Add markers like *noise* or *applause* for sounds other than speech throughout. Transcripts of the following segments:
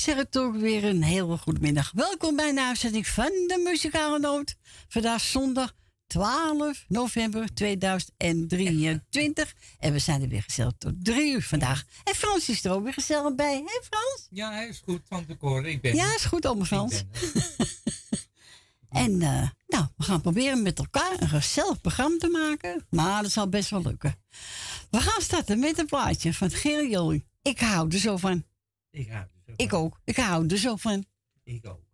zeggen toch weer een hele goede middag. Welkom bij de uitzending van de Muzikale Noot. Vandaag zondag 12 november 2023. En we zijn er weer gezellig tot drie uur vandaag. En Frans is er ook weer gezellig bij. Hé Frans? Ja, hij is goed van de. Ik ben Ja, is goed, oma Frans. *laughs* en uh, nou, we gaan proberen met elkaar een gezellig programma te maken. Maar dat zal best wel lukken. We gaan starten met een plaatje van Gerry Jolie. Ik hou er zo van. Ik hou er ik ook. Ik hou er zo van. Ik ook.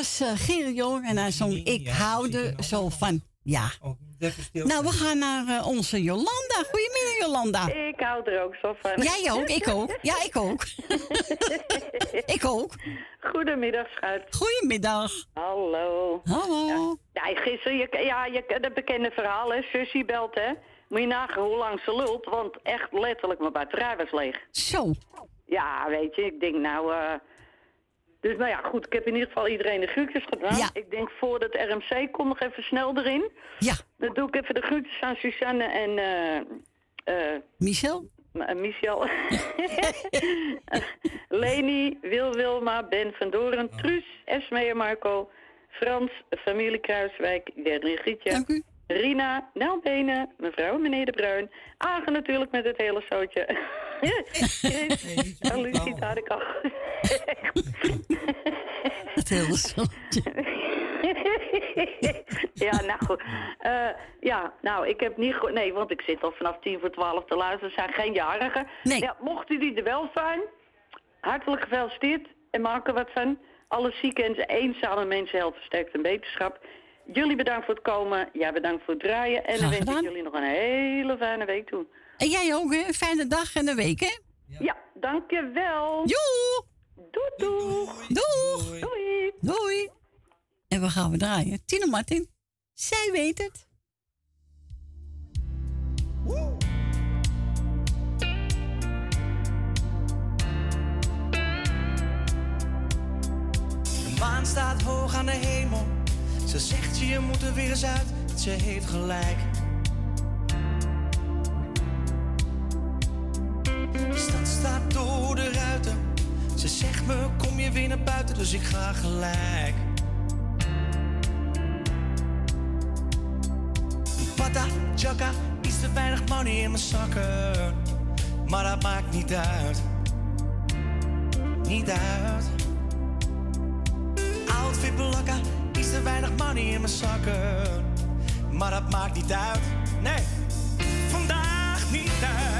Was uh, Gerry Jong en hij zong Ik hou er zo van. Ja. Nou, we gaan naar uh, onze Jolanda. Goedemiddag, Jolanda. Ik hou er ook zo van. Jij ook, ik ook. Ja, ik ook. *laughs* ik ook. Goedemiddag, schat. Goedemiddag. Hallo. Hallo. Ja, gisteren, je, ja, je, dat bekende verhaal, hè. Sussie belt, hè. Moet je nagaan hoe lang ze lult, want echt letterlijk mijn batterij was leeg. Zo. Ja, weet je, ik denk nou... eh dus nou ja, goed, ik heb in ieder geval iedereen de groetjes gedaan. Ja. Ik denk voor het RMC, kom nog even snel erin. Ja, Dan doe ik even de groetjes aan Suzanne en eh eh Michel? uh, Michel. *laughs* Leni, Wil Wilma, Ben van Doren, Truus, Esme en Marco, Frans, familie Kruiswijk, Gerdrin Gietje, Dank u. Rina, Nel Benen, mevrouw en meneer De Bruin, Agen natuurlijk met het hele zootje. Oh, Lucie, had ik al. Het hele ja, nou goed. Eh, ja, nou, ik heb niet goed. Nee, want ik zit al vanaf tien voor twaalf te luisteren. Er zijn geen jarigen. Nee. Ja, mochten die er wel zijn, hartelijk gefeliciteerd. En maak er wat van. Alle zieke en eenzame mensen helpen versterkt en beterschap. Jullie bedankt voor het komen. Jij bedankt voor het draaien. En dan wens ik jullie nog een hele fijne week toe. En jij ook, hè? Fijne dag en een week, hè? Ja, dankjewel. Joe! Doei, doei. Doeg! Doei. Doei. Doei! En we gaan we draaien. Tino Martin, zij weet het. De maan staat hoog aan de hemel. Ze zegt je moet er weer eens uit. Ze heeft gelijk. De stad staat door de ruiten. Ze zegt me kom je weer naar buiten, dus ik ga gelijk. Pata, chaka, iets te weinig money in mijn zakken. Maar dat maakt niet uit. Niet uit. Outfit belakka, iets te weinig money in mijn zakken. Maar dat maakt niet uit. Nee, vandaag niet uit.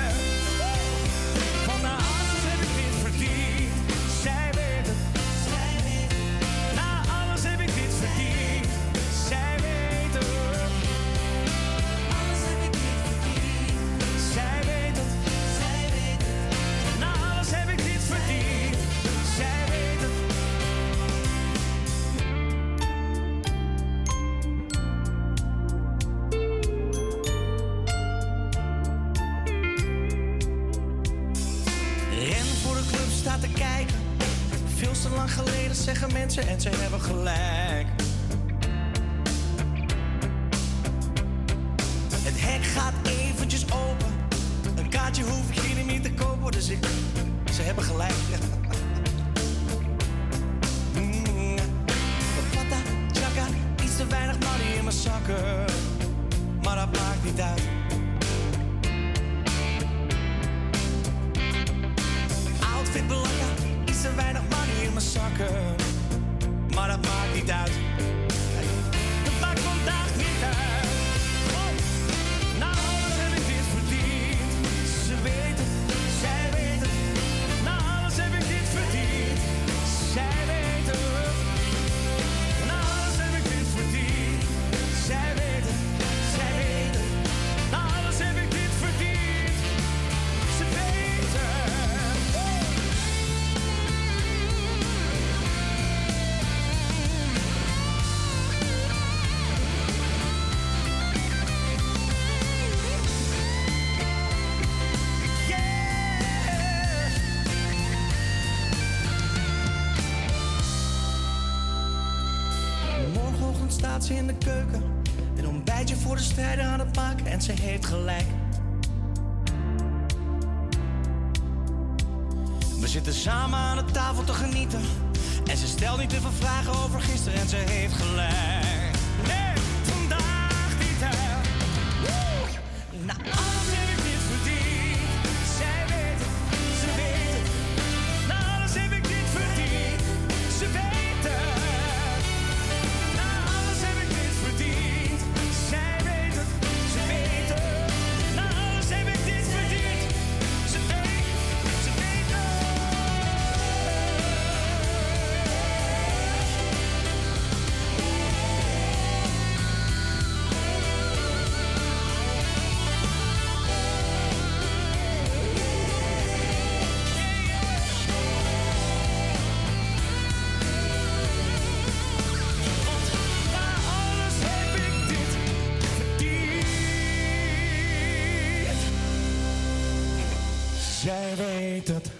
Zij weet het.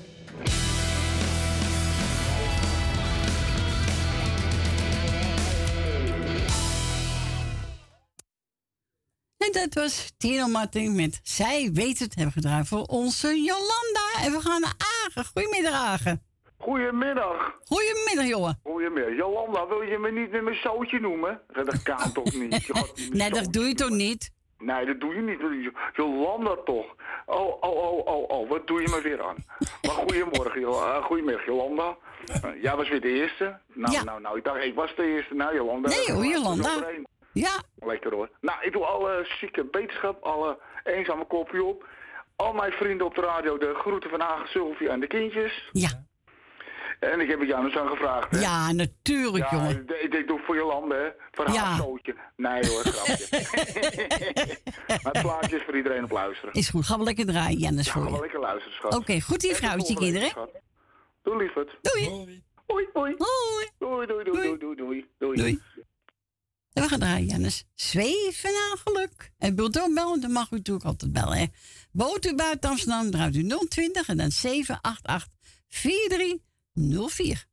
En dat was Tino Martin met Zij weet het. Hebben gedraaid voor onze Jolanda. En we gaan naar Agen. Goedemiddag, Agen. Goedemiddag. Goedemiddag, jongen. Goedemiddag. Jolanda, wil je me niet met mijn zootje noemen? Dat kan toch niet? Je gaat niet *laughs* Nee, dat doe je toch niet? Nee, dat doe je niet. Jolanda toch. Oh, oh, oh, oh, oh. Wat doe je me weer aan? Maar goedemorgen, Jo- eh, goedemiddag, Jolanda. Eh, jij was weer de eerste. Nou, Ja. nou, nou. Ik dacht, ik was de eerste. Nou, Jolanda. Nee, hoor, dat is Jolanda. Ja, Lekker hoor. Nou, ik doe alle zieke beterschap, alle eenzame kopje op. Al mijn vrienden op de radio, de groeten van Hagen, Sylvie en de kindjes. ja. En ik heb het Janus aan gevraagd. Hè? Ja, natuurlijk, ja, jongen. Ik doe voor je landen, hè? Voor ja. Nee hoor, grapje. *laughs* maar het plaatje is voor iedereen op luisteren. Is goed, gaan we lekker draaien, Jannes. Voor gaan we lekker luisteren, schat. Oké, okay, goed die vrouwtje, kinderen. lief het. Doei. Doei. Hoi, hoi. Hoi. Doei, doei, doei, doei, doei, doei. doei. En we gaan draaien, Jannes. Zweven aan geluk. En wilt u bellen, dan mag u natuurlijk altijd bellen, hè. U buiten Amsterdam, draait u 020 en dan 788 43 04.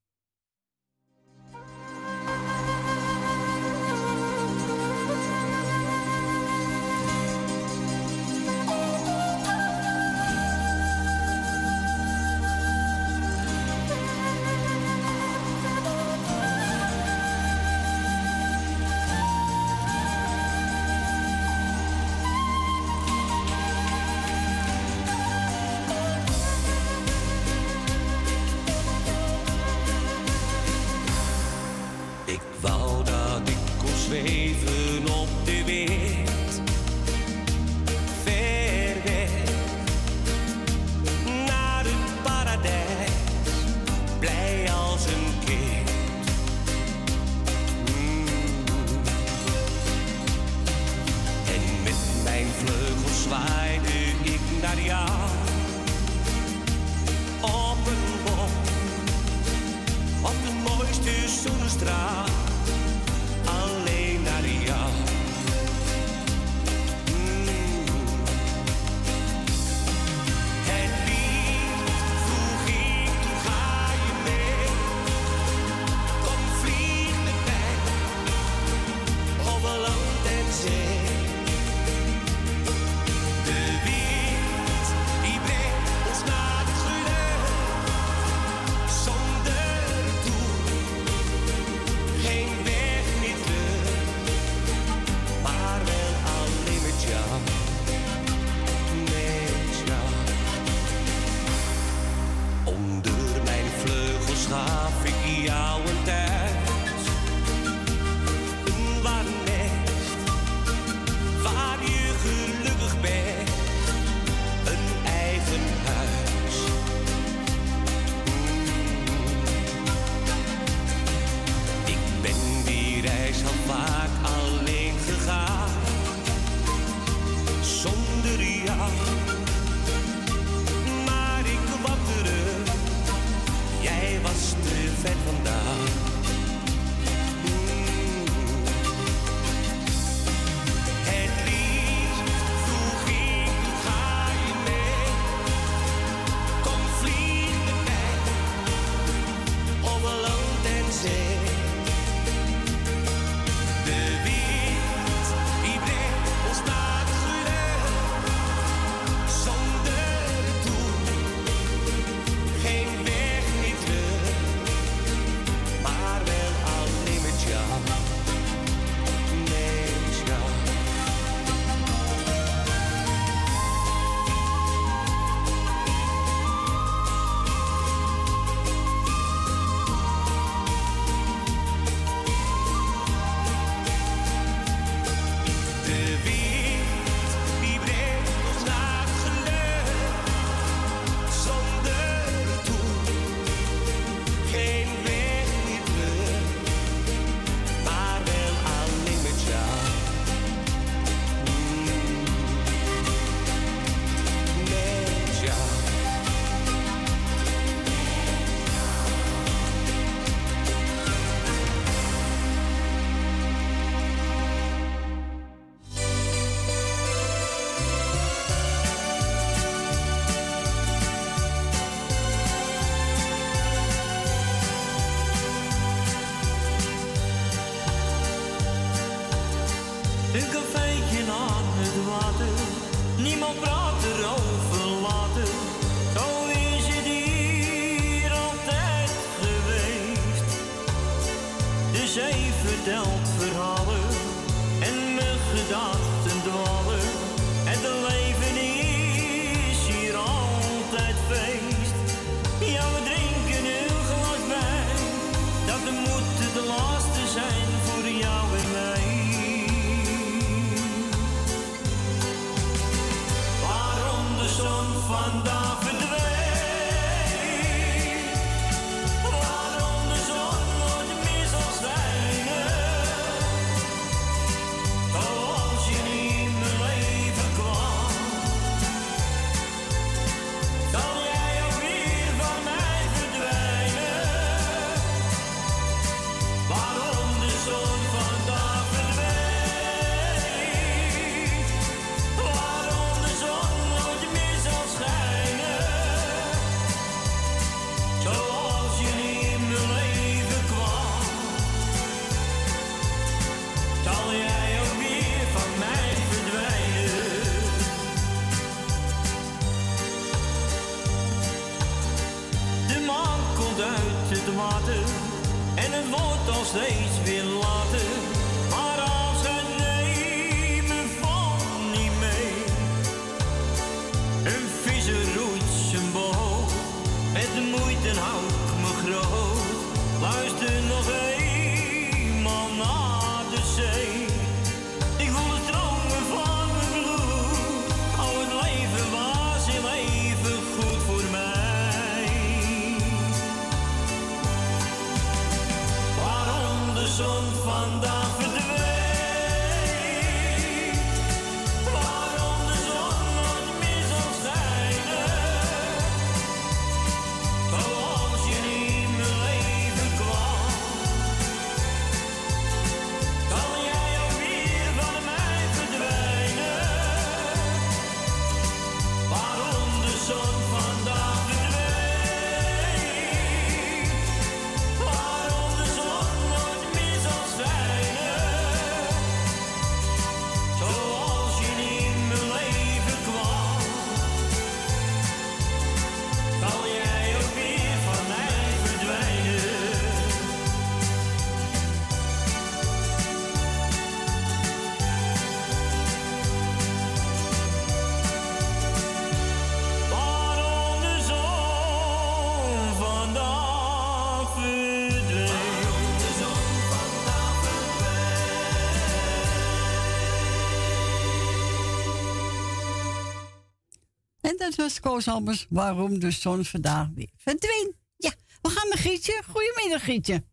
Dat was Koos Albers, waarom de zon vandaag weer verdween. Ja, we gaan naar Gietje. Goedemiddag, Gietje.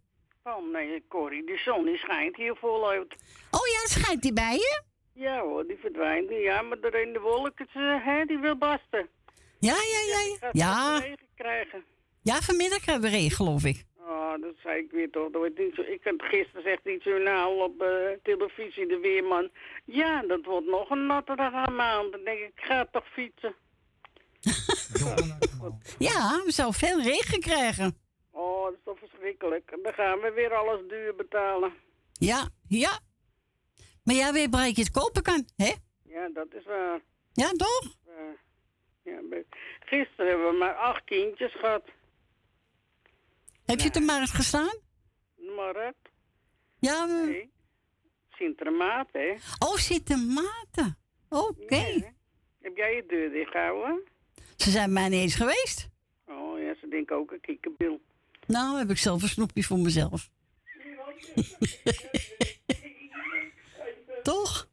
Oh nee, Corrie, de zon die schijnt hier voluit. Oh ja, schijnt die bij je? Ja hoor, die verdwijnt. Ja, maar er in de wolken, hè, die wil basten. Ja, ja, ja. Ja, ja. regen krijgen. ja vanmiddag hebben we regen, geloof ik. Oh, dat zei ik weer toch. Dat wordt niet zo, ik had gisteren zegt iets journaal op eh, televisie, de weerman. Ja, dat wordt nog een natte dag aan maand. Dan denk ik, ik ga toch fietsen. Ja, we zouden veel regen krijgen. Oh, dat is toch verschrikkelijk. En dan gaan we weer alles duur betalen. Ja, ja. Maar ja, weer bereik je het kopen kan, hè? Ja, dat is waar. Ja, toch? Ja, gisteren hebben we maar acht kindjes gehad. Heb je op de markt gestaan? Markt. Ja, we- Nee. Sintermaat, hè? Oh, maten. Oké. Ja? Heb jij je deur dicht gehouden? Ze zijn bij mij niet eens geweest. Oh ja, ze denken ook een kikkerbil. Nou, heb ik zelf een snoepje voor mezelf. *laughs* Toch?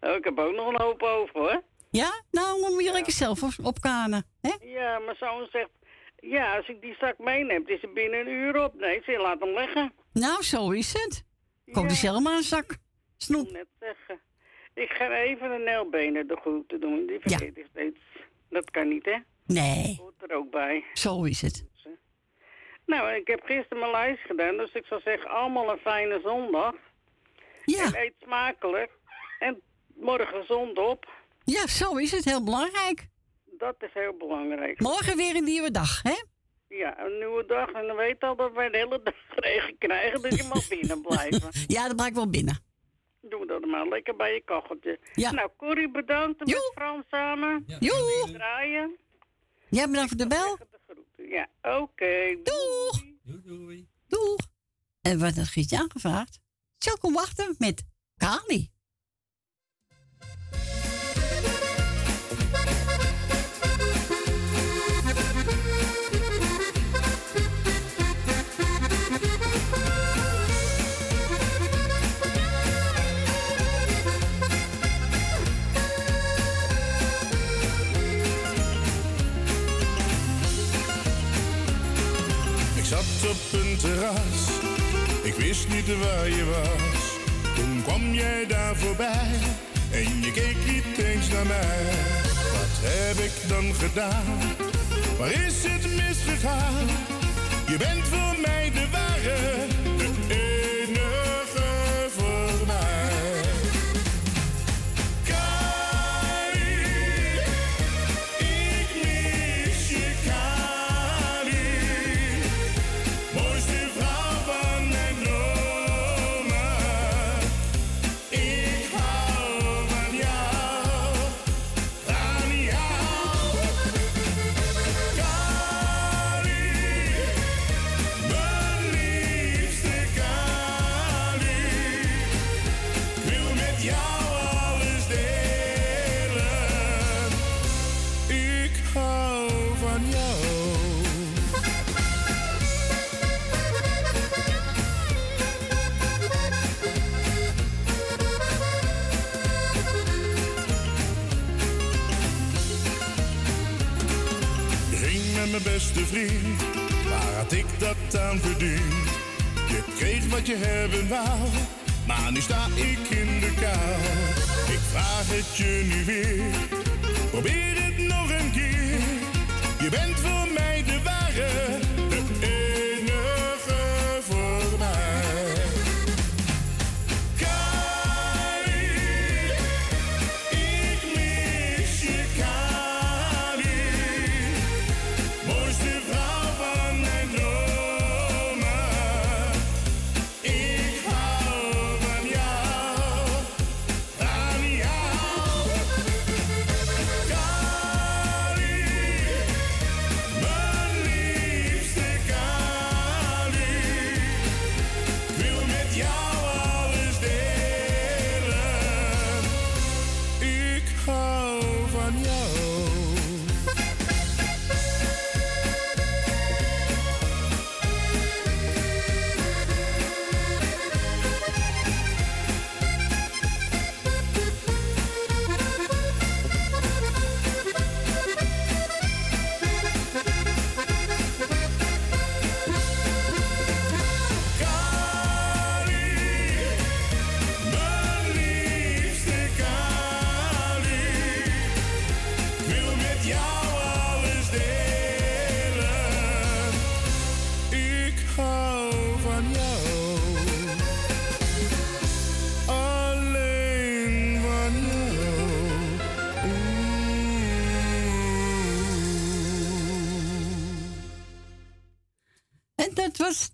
Oh, ik heb ook nog een hoop over, hoor. Ja? Nou, dan moet je lekker zelf op- opkanen. Hè? Ja, maar zo'n zegt... Ja, als ik die zak meeneem, is het binnen een uur op. Nee, ze laat hem leggen. Nou, zo is het. Koop Ja. zelf maar een zak Ik snoep. wil net zeggen. Ik ga even de nelbenen de groeten doen. Die vergeet ik steeds. Dat kan niet, hè? Nee, Hoort er ook bij. zo is het. Nou, ik heb gisteren mijn lijst gedaan. Dus ik zou zeggen, allemaal een fijne zondag. Ja, En eet smakelijk. En morgen gezond op. ja, zo is het. Heel belangrijk. Dat is heel belangrijk. Morgen weer een nieuwe dag, hè? Ja, een nieuwe dag. En dan weet al dat wij de hele dag *laughs* regen krijgen. Dus je mag binnen blijven. *laughs* Ja, dan blijf ik wel binnen. Doe dat maar lekker bij je kacheltje. Ja. Nou, Corrie bedankt en met Frans samen. Ja, Joe. Draaien. Jij bedankt voor de bel. Ja, oké. Doeg. Doei, doei. Doeg. En wat een gietje aangevraagd. Zal kom wachten met Kali. Op een terras, ik wist niet waar je was. Toen kwam jij daar voorbij en je keek niet eens naar mij. Wat heb ik dan gedaan? Waar is het misgegaan? Je bent voor mij de ware, Je kreeg wat je hebben wou, maar nu sta ik in de kou. Ik vraag het je nu weer, probeer het nog een keer. Je bent voor mij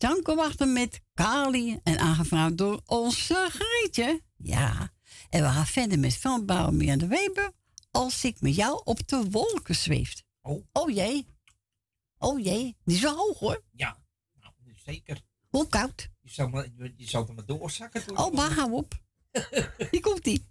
dat was Danko Wachten met Kali. En aangevraagd door onze Grietje. Ja. En we gaan verder met Van Bouwmeer de Weber. Als ik met jou op de wolken zweeft. Oh. Oh jee. Oh jee. Die is wel hoog hoor. Ja, nou, zeker. Hoe koud. Je zou, maar, je er maar doorzakken. toen. Oh, maar hou op. *laughs* Hier komt ie.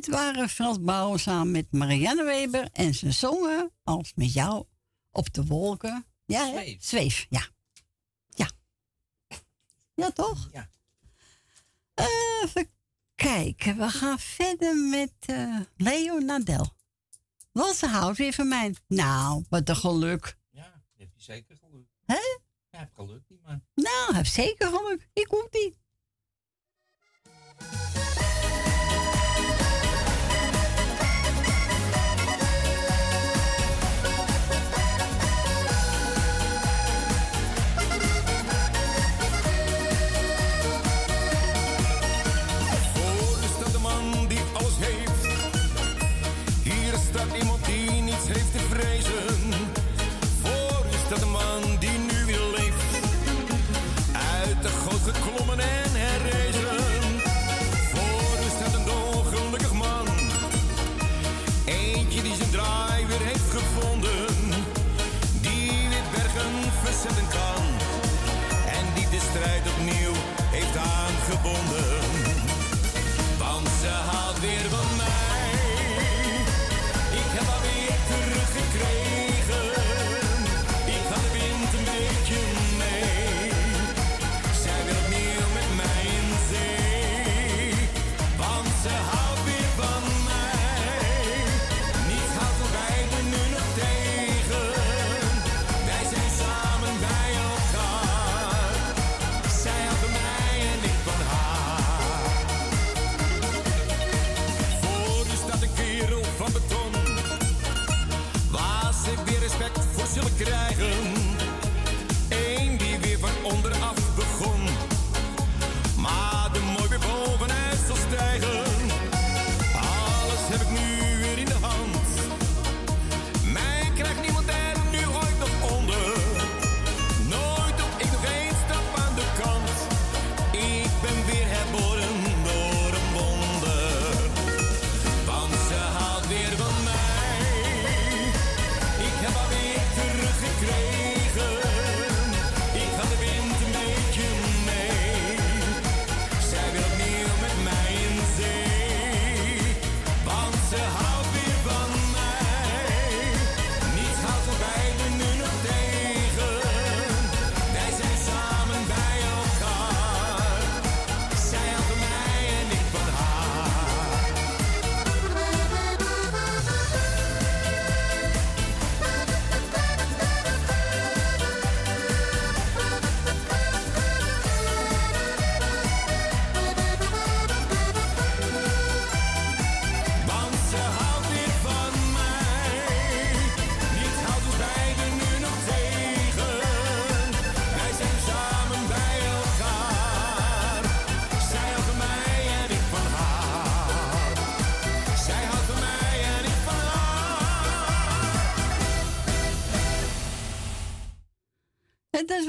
Dit waren Frans Bauer samen met Marianne Weber. En ze zongen als met jou op de wolken. Ja? Zweef. Zweef, ja. Ja. Ja, toch? Ja. Even kijken. We gaan verder met eh, Leo Nadel. Ze houdt weer van mij. Nou, wat een geluk. Ja, heeft hij zeker geluk. Hè? Ja, hij heeft geluk, die man. Nou, heeft zeker geluk. Hier komt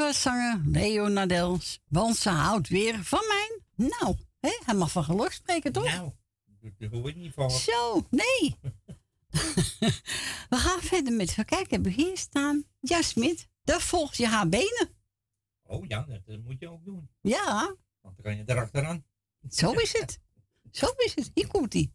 zanger Leo Nadel. Want ze houdt weer van mij. Nou, hè, hij mag van geluk spreken, toch? Nou, daar hoor ik niet van. Zo, nee. *laughs* We gaan verder met, kijk, hebben we hier staan. Ja, Smit, dat volgt je haar benen. Oh ja, dat, moet je ook doen. Ja, Want dan kan je erachteraan. zo is het. Zo is het. Hier komt ie.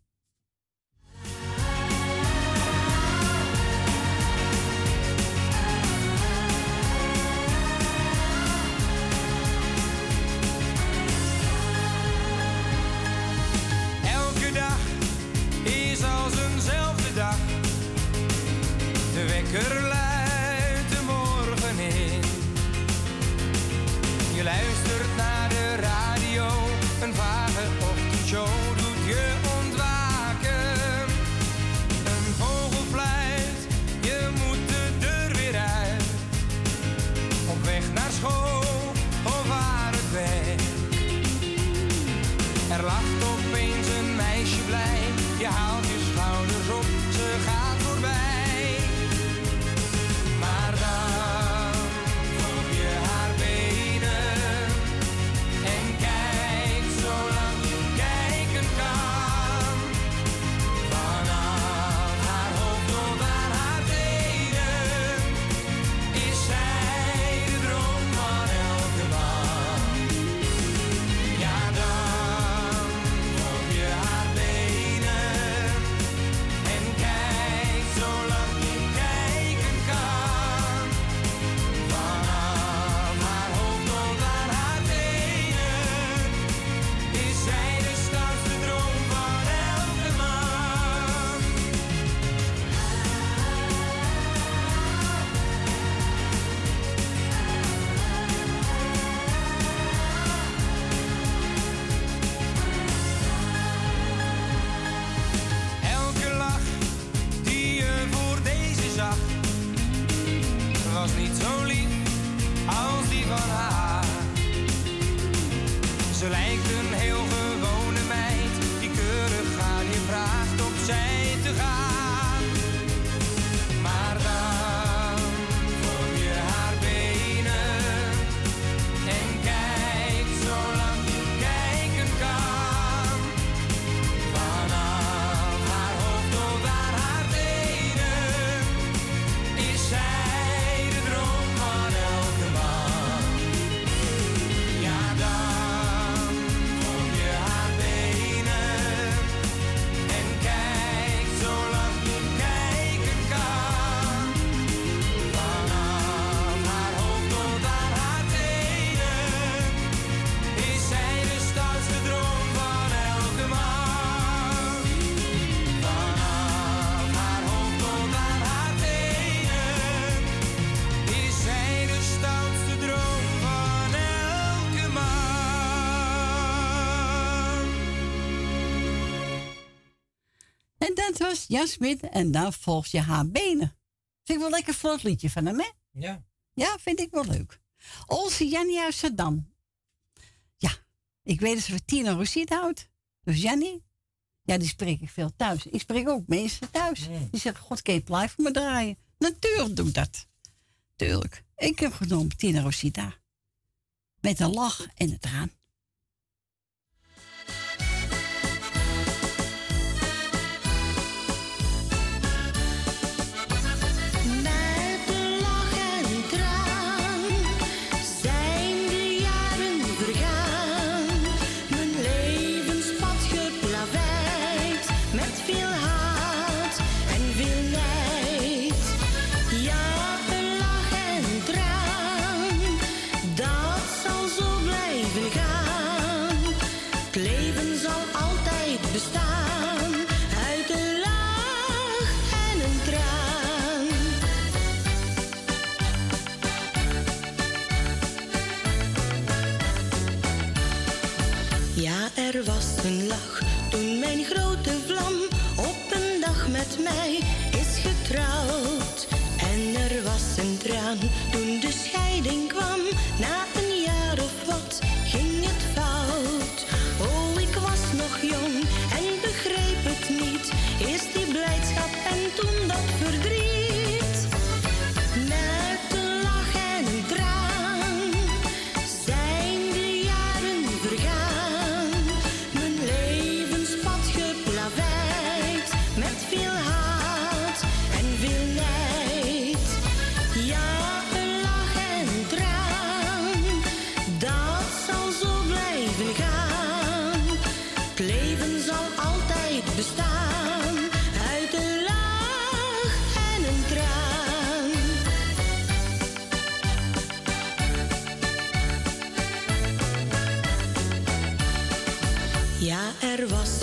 Wekker luidt de morgen in. Je luistert naar de radio, een vage ochtendshow doet je ontwaken. Een vogel fluit, je moet de deur weer uit. Op weg naar school of waar het werk. Er lacht en dan volg je haar benen. Vind ik wel lekker vlot liedje van hem, hè? Ja. Ja, vind ik wel leuk. Onze Jannie uit Saddam. Ja, ik weet dat ze van Tina Rosita houdt. Dus Jannie, ja, die spreek ik veel thuis. Ik spreek ook mensen thuis. Hmm. Die zeggen, god, keep blijf voor me draaien. Natuurlijk doe ik dat. Tuurlijk. Ik heb genomen Tina Rosita. Met een lach en het raam. Er was een lach toen mijn grote vlam op een dag met mij is getrouwd. En er was een traan toen de scheiding kwam. Er was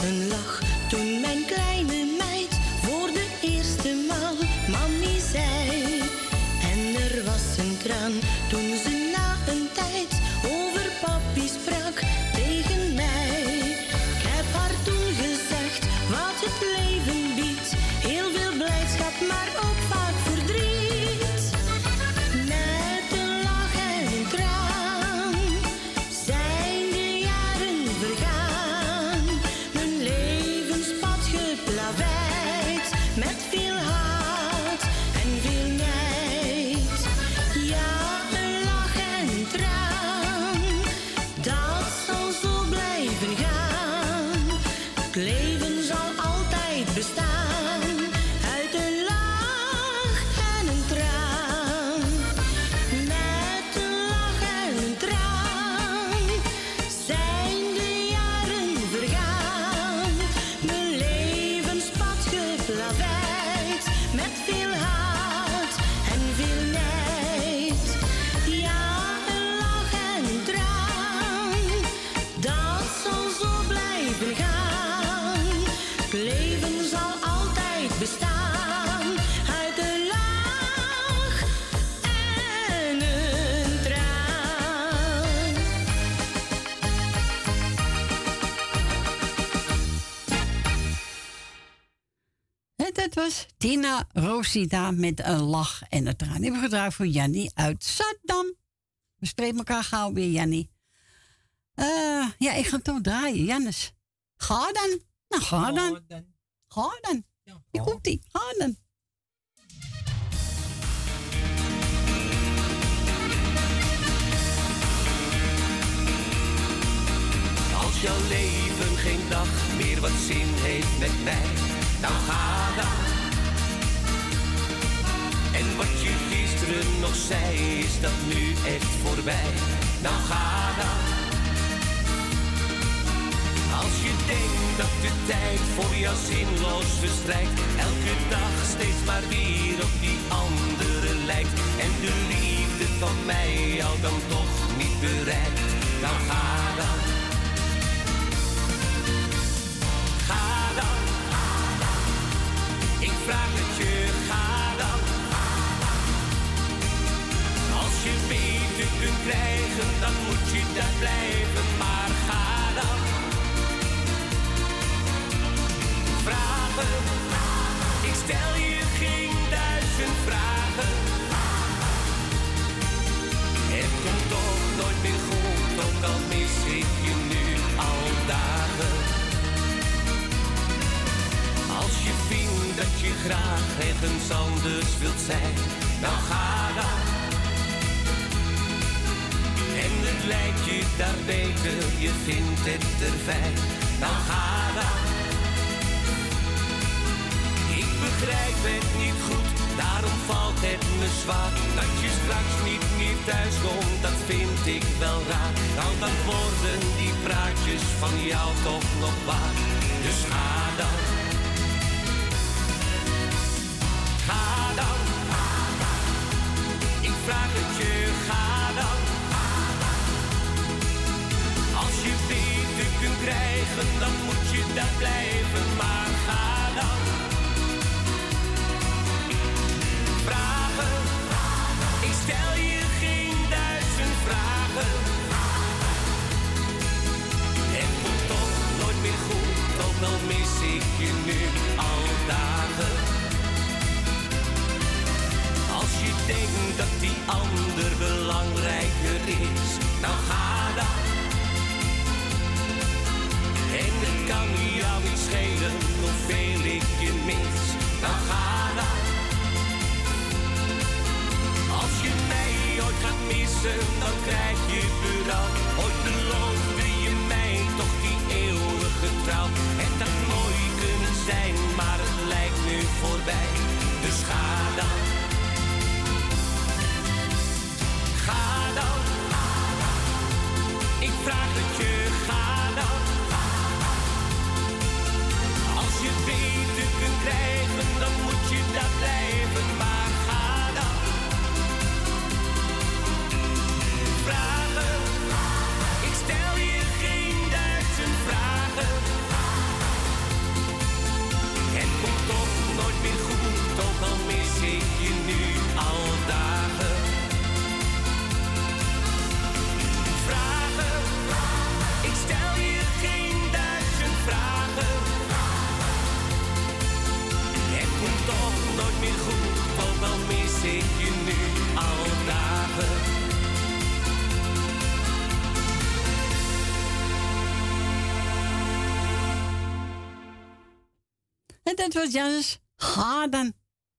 Zita met een lach en een traan. Die hebben we gedraaid voor Jannie uit Saddam. We spreken elkaar gauw weer, Jannie. Uh, ja, ik ga toch draaien, Jannes. Ga dan. Nou, ga dan. Ga dan. Hier komt-ie. Ga dan. Als jouw leven geen dag meer wat zin heeft met mij, dan ga dan. En wat je gisteren nog zei, is dat nu echt voorbij. Nou ga dan. Als je denkt dat de tijd voor jou zinloos verstrijkt, elke dag steeds maar weer op die andere lijkt. En de liefde van mij jou dan toch niet bereikt, nou ga dan. Ga dan. Ik vraag dan moet je daar blijven, maar ga dan. Vragen, ik stel je geen duizend vragen. Het komt toch nooit meer goed, ook al mis ik je nu al dagen. Als je vindt dat je graag ergens anders wilt zijn, dan ga dan. Het lijkt je daar beter, je vindt het er fijn, dan ga dan. Ik begrijp het niet goed, daarom valt het me zwaar. Dat je straks niet meer thuis komt, dat vind ik wel raar. Nou, dan worden die praatjes van jou toch nog waar. Dus ga dan. Ga dan. Ik vraag het je, ga dan. Dan moet je daar blijven, maar ga dan. Vragen, ik stel je geen duizend vragen. Het komt toch nooit meer goed, ook al mis ik je nu al dagen. Als je denkt dat die ander belangrijker is, nou ga En het kan jou niet schelen hoeveel ik je mis, nou ga dan. Als je mij ooit gaat missen, dan krijg je bureau. Ooit beloofde je mij toch die eeuwige trouw. Het had mooi kunnen zijn, maar het lijkt nu voorbij. Krijgen, dan moet je daar blijven, En dat was Jannes. Ga dan.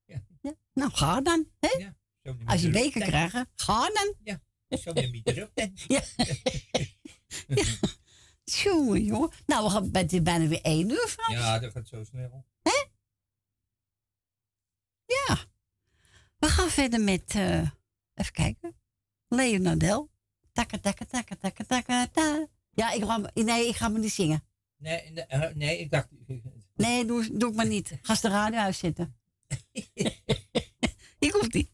Ja. Nou, ga dan. Hè? Ja, Als je beker krijgt, ga dan. Ja, zo neem je erop. dan. *laughs* Ja. ja. Jongen, jongen. Nou, we gaan het is bijna weer één uur, Frans. Ja, dat gaat zo snel. Ja. We gaan verder met, eh, even kijken. Leonardel. Takka, takka, takka, takka, takka, ta. Ja, ik ga, me- nee, ik ga me niet zingen. Nee, nee, eh, nee, ik dacht... Nee, doe, doe ik maar niet. Ga eens de radio uitzetten. *laughs* Hier komt ie.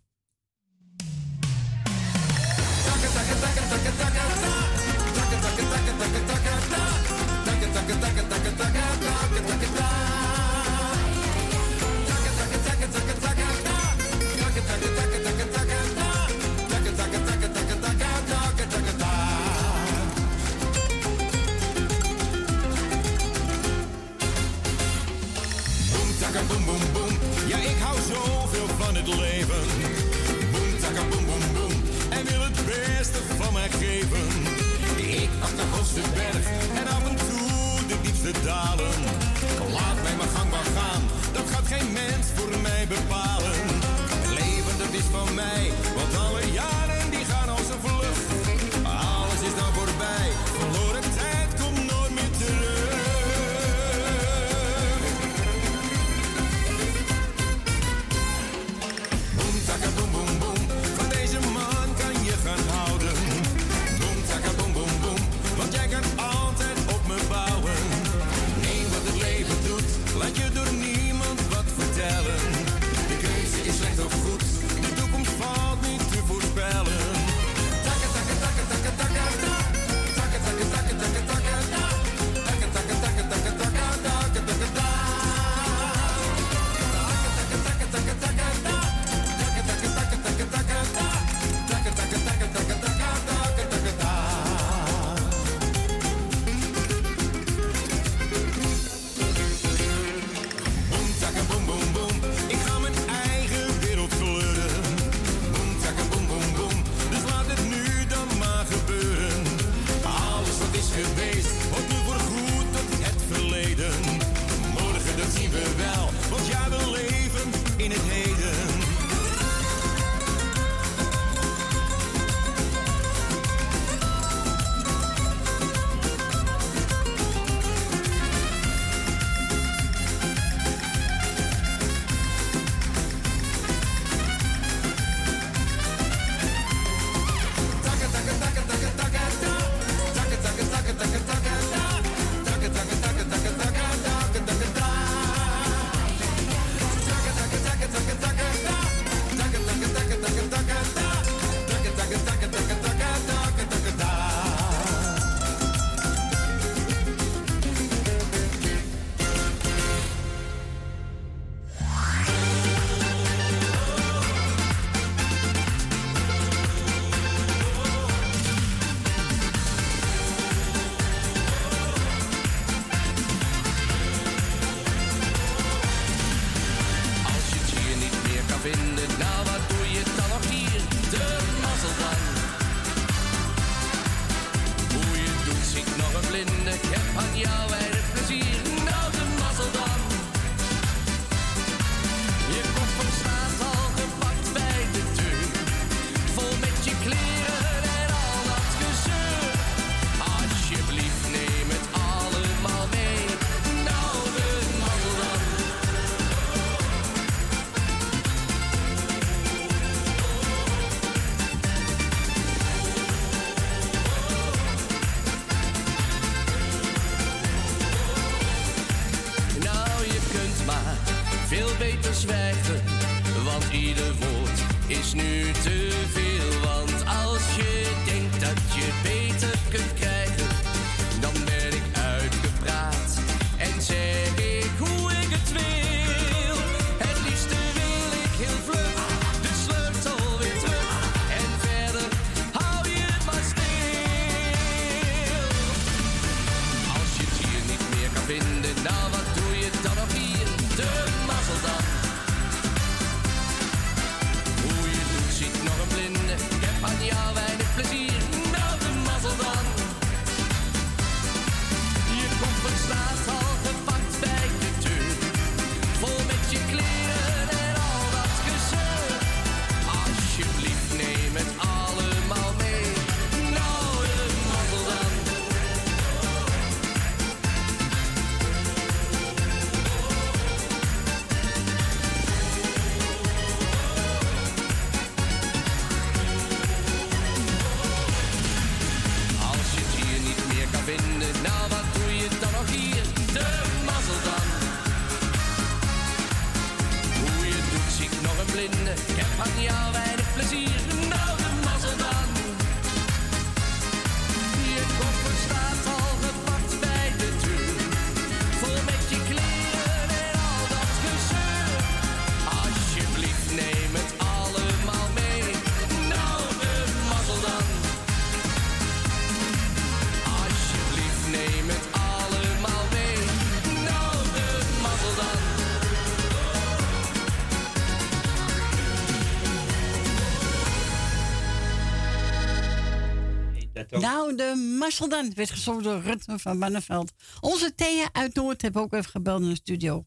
Nou, de Marcel dan werd gezongen door Rutte van Banneveld. Onze Thea uit Noord heb ook even gebeld in de studio.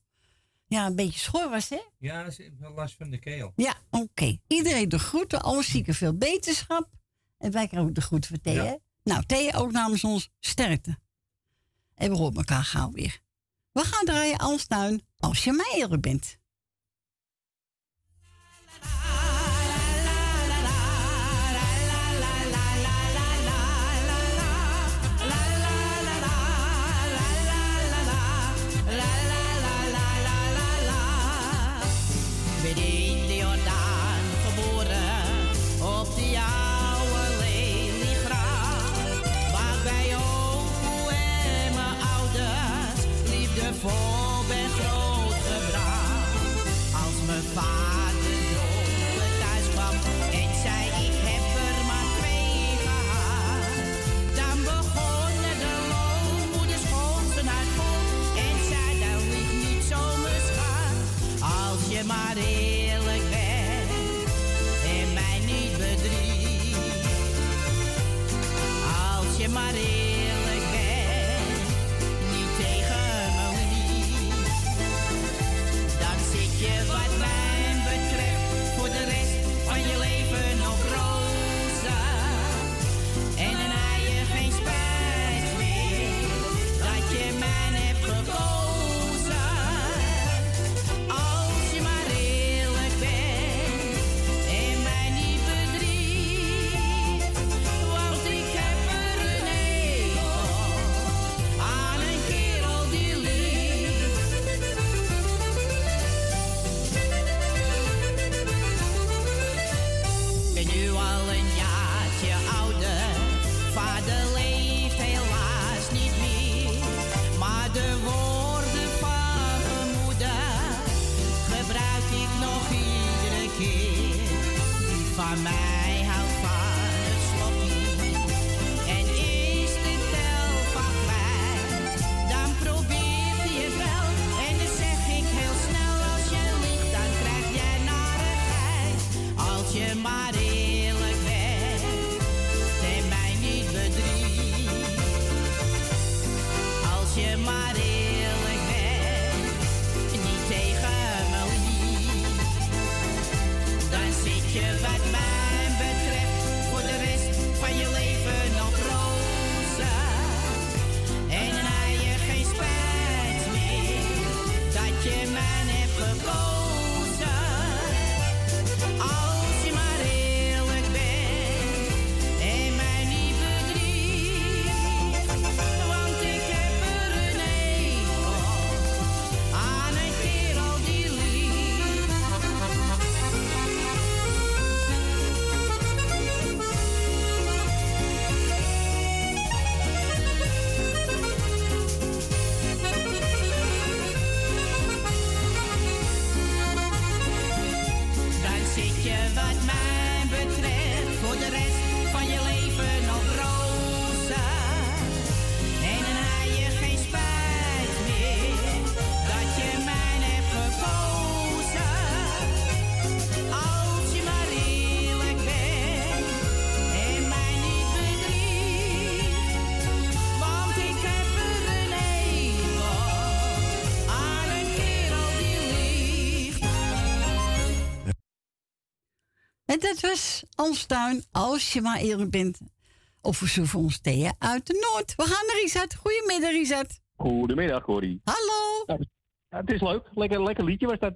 Ja, een beetje schor was, hè? Ja, ze heeft wel last van de keel. Ja, oké. Iedereen de groeten, alle zieken veel beterschap. En wij krijgen ook de groeten van Thea. Ja. Nou, Thea ook namens ons sterkte. En we horen elkaar gauw weer. We gaan draaien Alstuin als je mij eerlijk bent. Dat was Alstuin, als je maar eerlijk bent. Of verzoek voor ons Thea uit de Noord. We gaan naar Richard. Goedemiddag, Richard. Goedemiddag, Corrie. Hallo. Het is leuk. Lekker, lekker liedje was dat.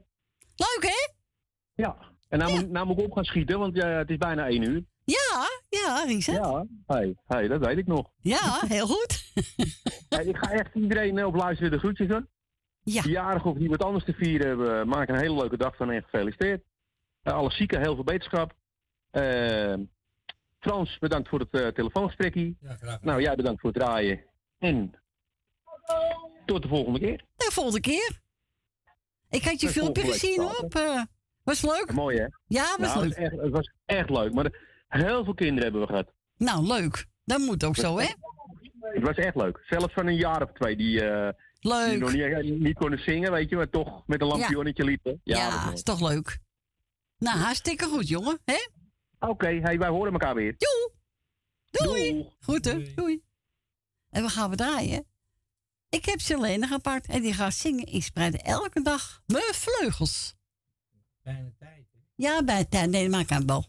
Leuk, hè? Ja. En nou, Moet, nou moet ik op gaan schieten, want ja, het is bijna één uur. Ja, ja, Richard. Ja, hey, hey, dat weet ik nog. Ja, heel goed. *laughs* Hey, ik ga echt iedereen eh, op luisteren de groetjes doen. Ja. Die jarig of wat anders te vieren hebben, maak een hele leuke dag van en gefeliciteerd. Eh, alle zieken, heel veel beterschap. Eh, Frans, bedankt voor het eh, telefoongesprekje. nou, jij bedankt voor het draaien. En tot de volgende keer. De volgende keer. Ik had je filmpje gezien op. eh, was leuk? Mooi, hè? Ja, was nou, leuk. Het, was echt, het was echt leuk. Maar heel veel kinderen hebben we gehad. Nou, leuk. Dat moet ook zo, hè? Het was echt leuk. Zelfs van een jaar of twee die, eh, Leuk. die nog niet, niet konden zingen, weet je, maar toch met een lampionnetje liepen. Ja, Ja, is toch leuk. Nou, hartstikke goed, jongen. hè? Oké, hey, wij horen elkaar weer. Joe. Doei. Groeten. Doei. En we gaan we draaien. Ik heb Selene gepakt en die gaat zingen. Ik spreid elke dag mijn vleugels. Bijna tijd. Ja, bij tijd. Nee, maak aan bal.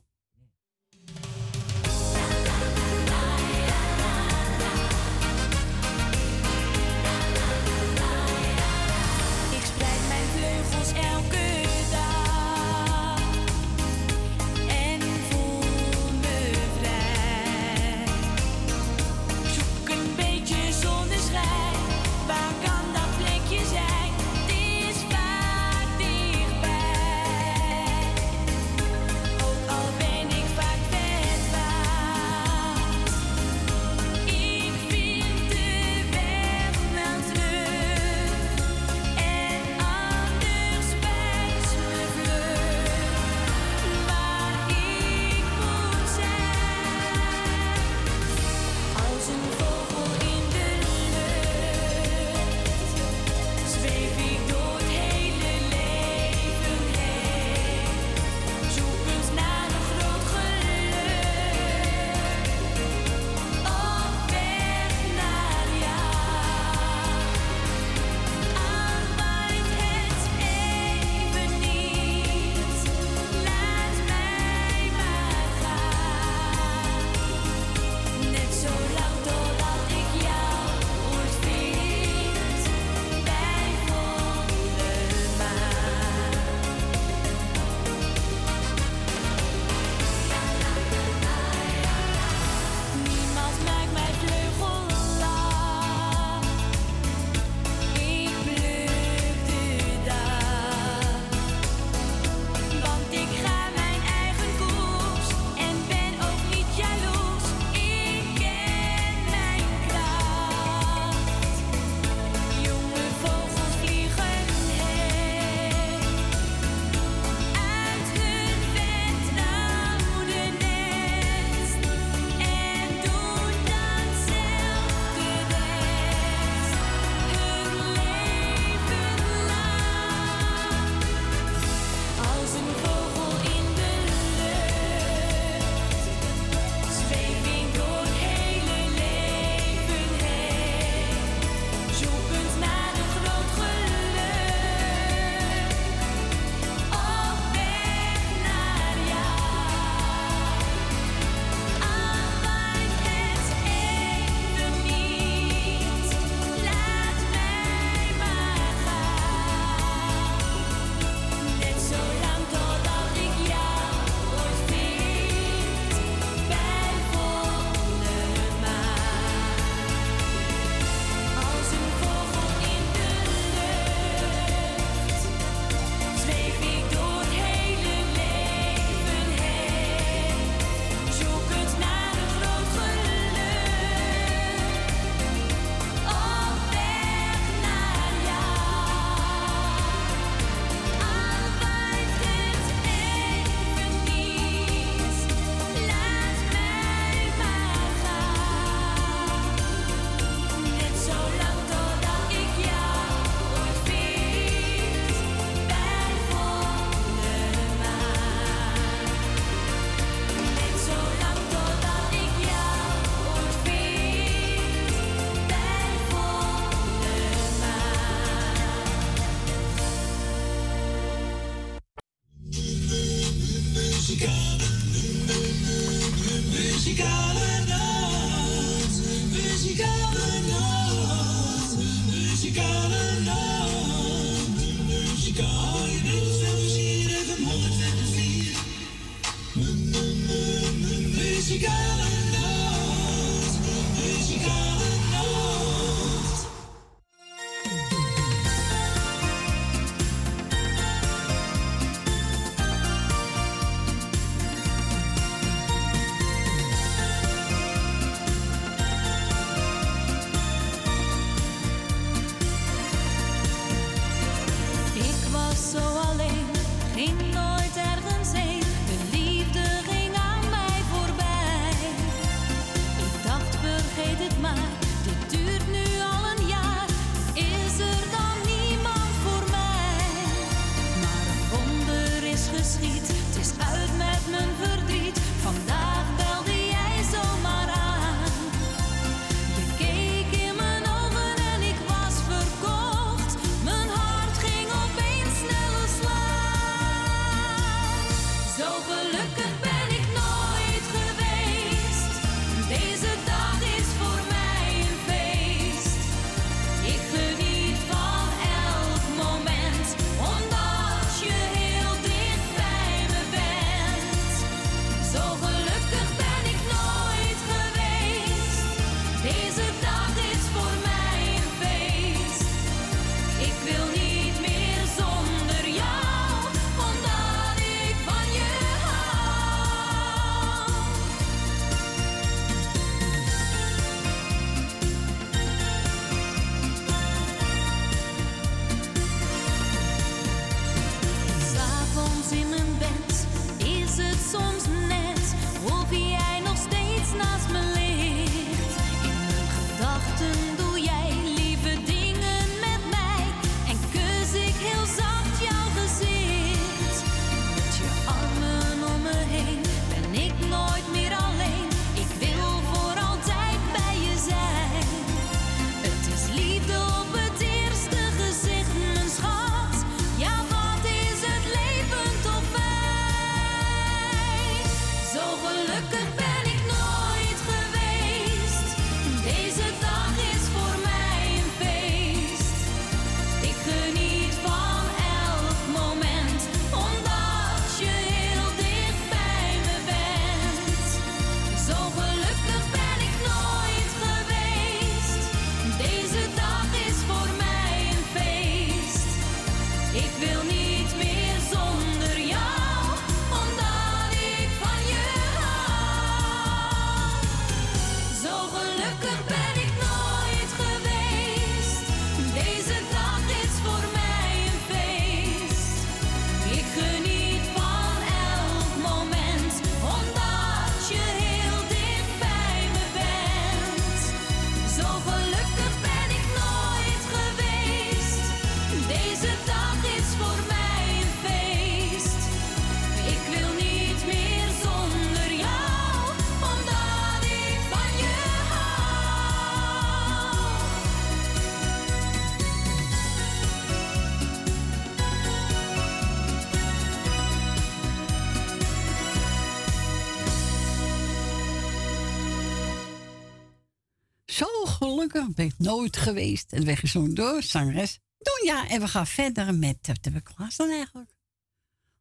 Vrolijke ben nooit geweest. En werd gezongen door zangeres Donja. En we gaan verder met, wat heb ik klaar dan eigenlijk?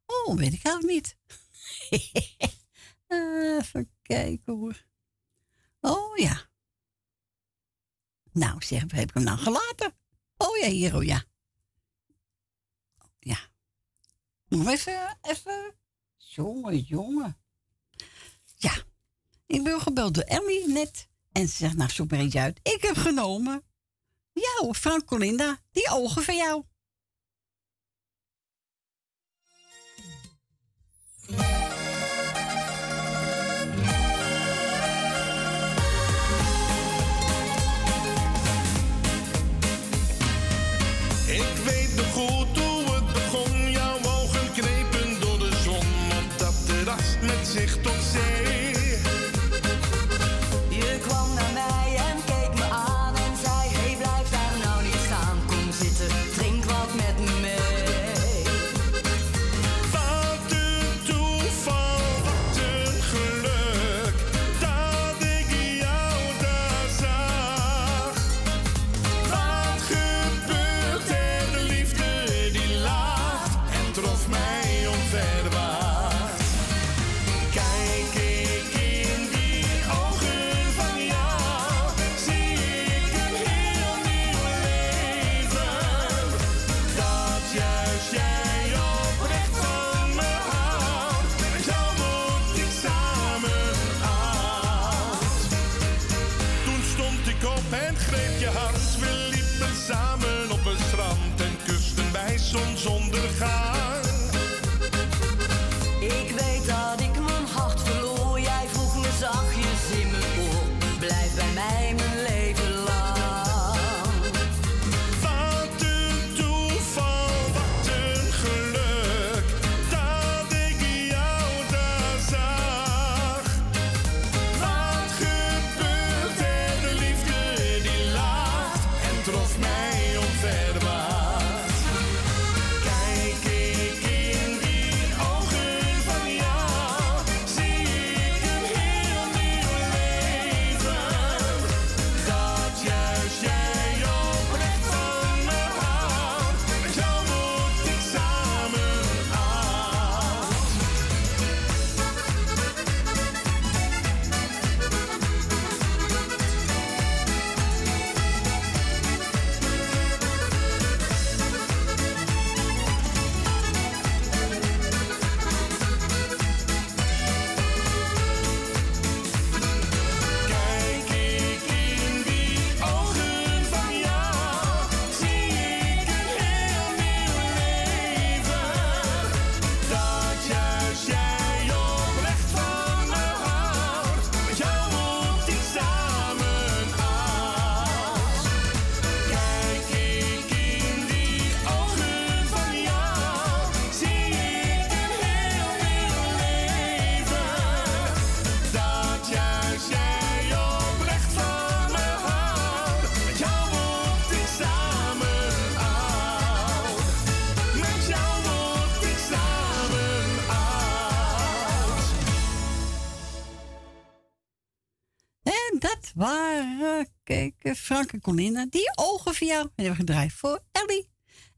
Oh, weet ik eigenlijk niet. *laughs* Even kijken hoor. Oh ja. Nou, zeg, heb ik hem nou gelaten? Oh ja, hier, oh ja. Ja. Nog even, even. Jongen, jongen. Ja. Ik ben gebeld door Ellie net. En ze zegt, nou, zoek maar eentje uit. Ik heb genomen. Jou, Frank Colinda. Die ogen van jou. Frank en Colinda. Die ogen van jou. En hebben we gedraaid voor Ellie.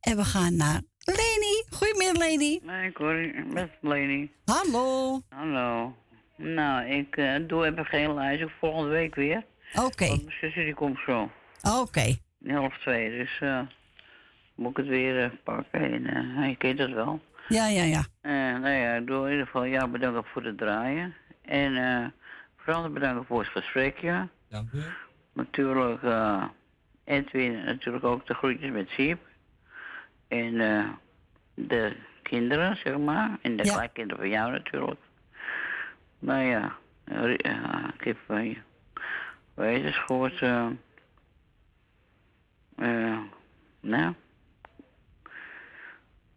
En we gaan naar Leni. Goedemiddag, Leni. Nee, Corrie, best Leni. Hallo. Hallo. Nou, ik eh, doe even geen lijst, volgende week weer. Oké. Want mijn zusje die komt zo. Oké. In half twee, dus eh, moet ik het weer eh, pakken. En je kent het wel. Ja, ja, ja. Eh, nou ja, ik doe in ieder geval jou bedanken voor het draaien. En eh vooral bedanken voor het gesprekje. Dank u. Natuurlijk eh Edwin, natuurlijk ook de groetjes met Siep. En eh, de kinderen, zeg maar. En de kleinkinderen van jou natuurlijk. Nou ja, eh, ik heb van je. Weet je, gehoord. eh nou.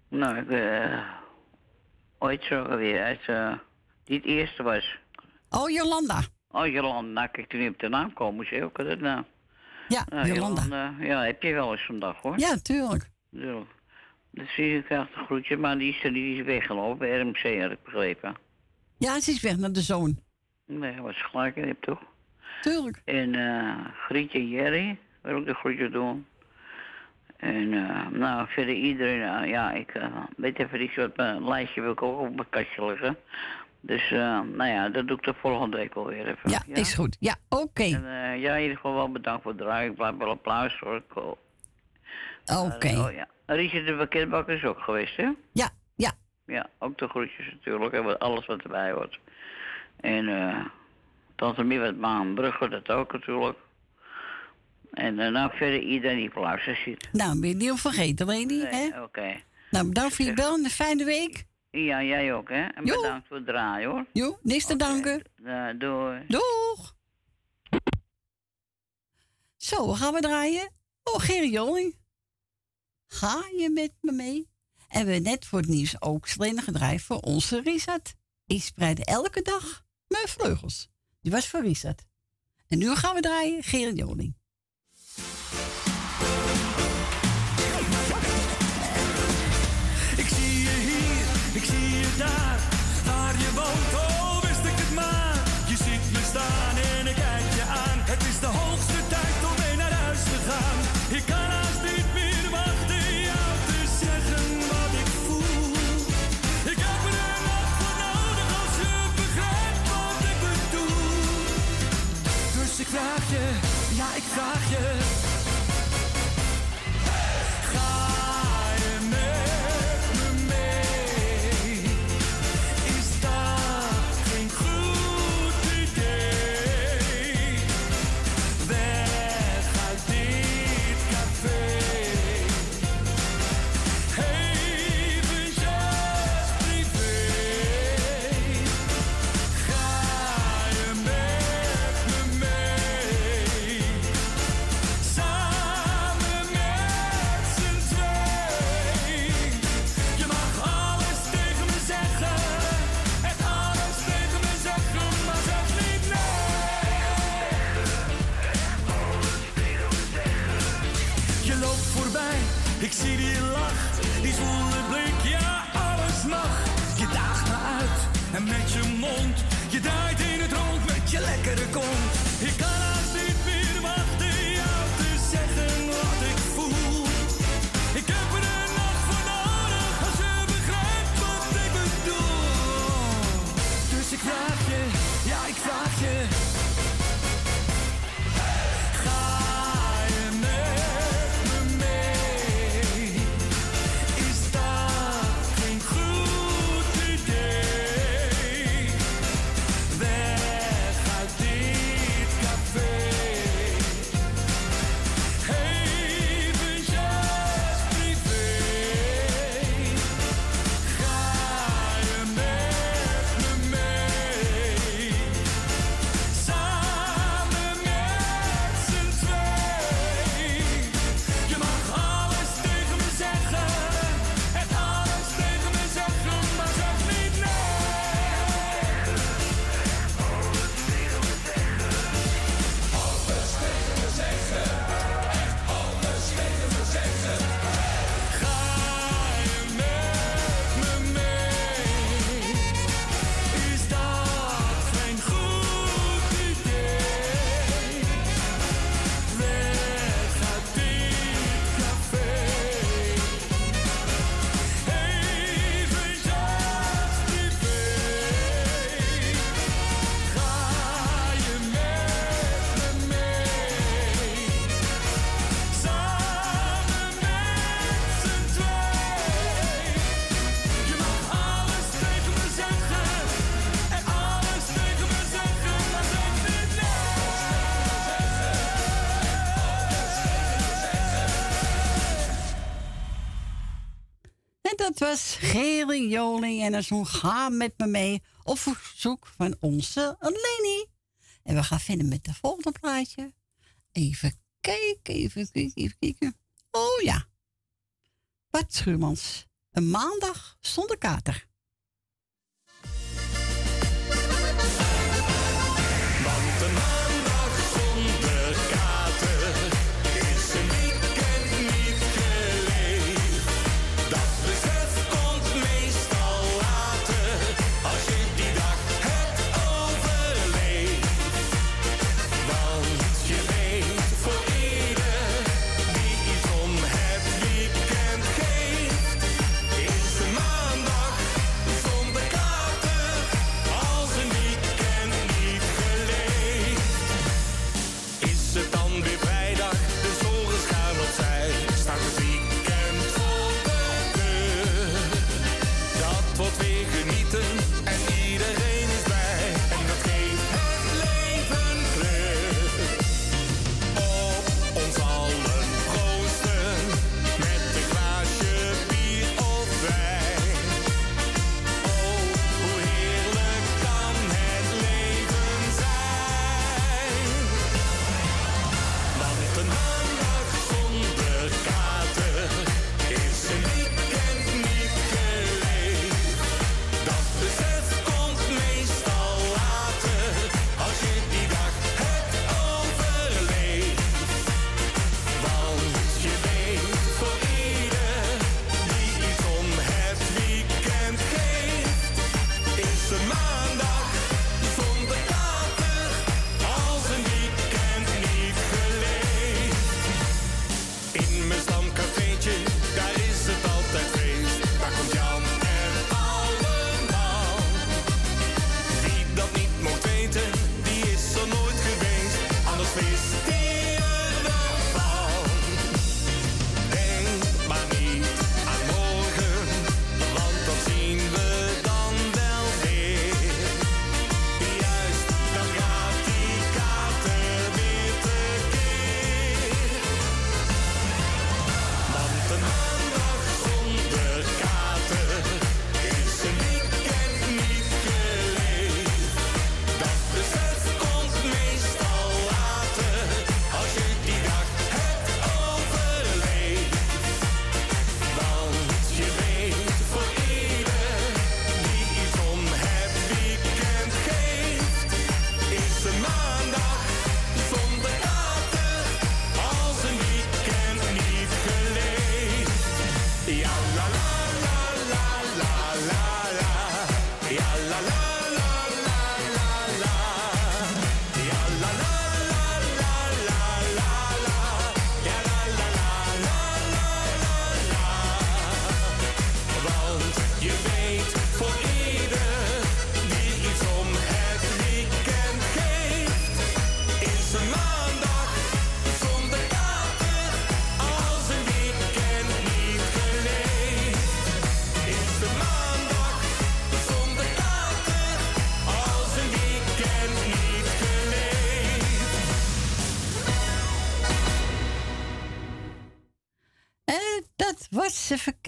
Nou, ik. ooit zo alweer. Uit, eh die het eerste was. Oh, Jolanda. Oh, Jolanda. Nou, kijk, toen op de naam komen, zei ook dat nou. Ja, Nou, Jolanda. Ja, heb je wel eens vandaag hoor. Ja, tuurlijk. Tuurlijk. Dat zie je krijgt een groetje, maar die is, er die is weggelopen. RMC had ik begrepen. Ja, ze is weg naar de zoon. Nee, was gelijk, je hebt toch? Tuurlijk. En eh Grietje Jerry wil ik de groetjes doen. En eh, nou, verder iedereen, ja, ik weet even niet wat mijn lijstje wil ik ook op mijn kastje liggen. Dus, eh, nou ja, dat doe ik de volgende week alweer even. Ja, is goed. Ja, oké. En eh, ja, in ieder geval wel bedankt voor het draaien. Ik blijf wel applaus oh. Oké. Eh, oh, ja. Richard de Pakketbakker is ook geweest, hè? Ja, ja. Ja, ook de groetjes natuurlijk. En wat- alles wat erbij hoort. En eh Tante Mie wat Maanbrugge, dat ook natuurlijk. En eh, nou verder iedereen die op ziet. Nou, ben je niet vergeten, Leni, hè? Nee, Oké. Nou, bedankt voor je *laughs* bel en een fijne week. Ja, jij ook, hè? En Jo. bedankt voor het draaien, hoor. Jo, niks te danken. Eh, doei. Doeg! Zo, gaan we draaien. Oh, Gerry Joling. Ga je met me mee? En we net voor het nieuws ook Selene gedraaid voor onze Richard. Ik spreid elke dag mijn vleugels. Die was voor Richard. En nu gaan we draaien Gerry Joling. Je lekkere kont. Gerry Joling en dat zo'n Ga met me mee op verzoek van onze Leni. En we gaan verder met de volgende plaatje. Even kijken, even kijken, even kijken. Oh ja. Bart Schuurmans. Een maandag zonder kater.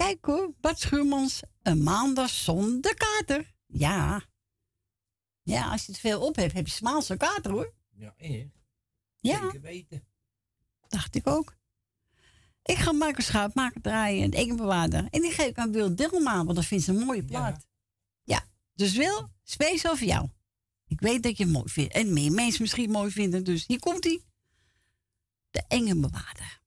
Kijk hoor, Bart Schuurmans, een maandag zonder kater. Ja. Ja, als je te veel op hebt, heb je smaals kater hoor. Ja, echt. Ja. Zeker weten. Dacht ik ook. Ik ga Marco schaap maken, draaien en ekenbewaarder. En die geef ik aan Wil Dilma, want dat vindt ze een mooie plaat. Ja. Dus Wil, speciaal voor jou. Ik weet dat je het mooi vindt. En meer mensen misschien mooi vinden. Dus hier komt hij. De enge bewaarder.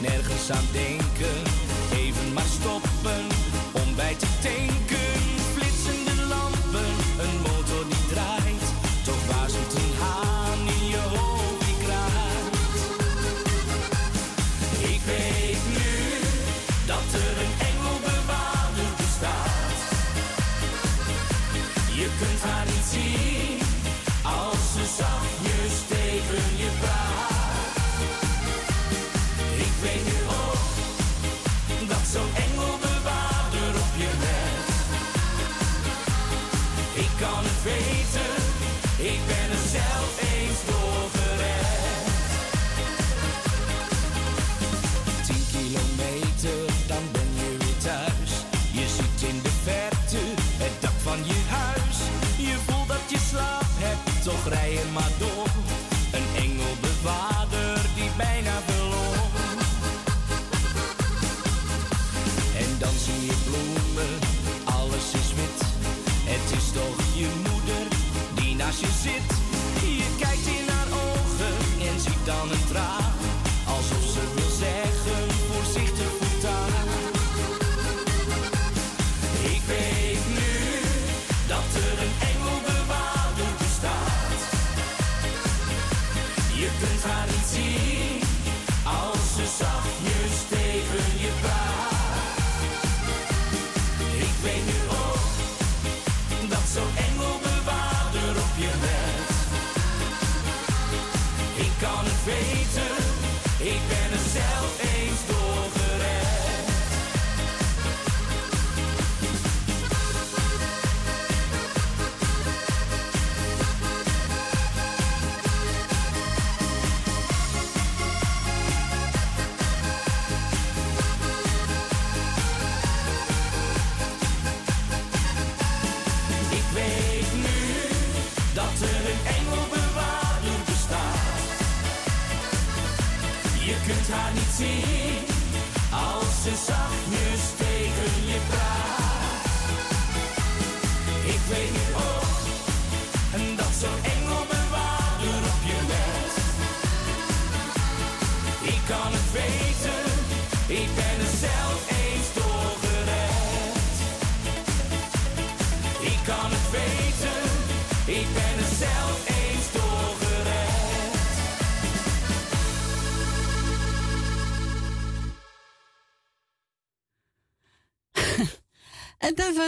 nergens aan denken. she sits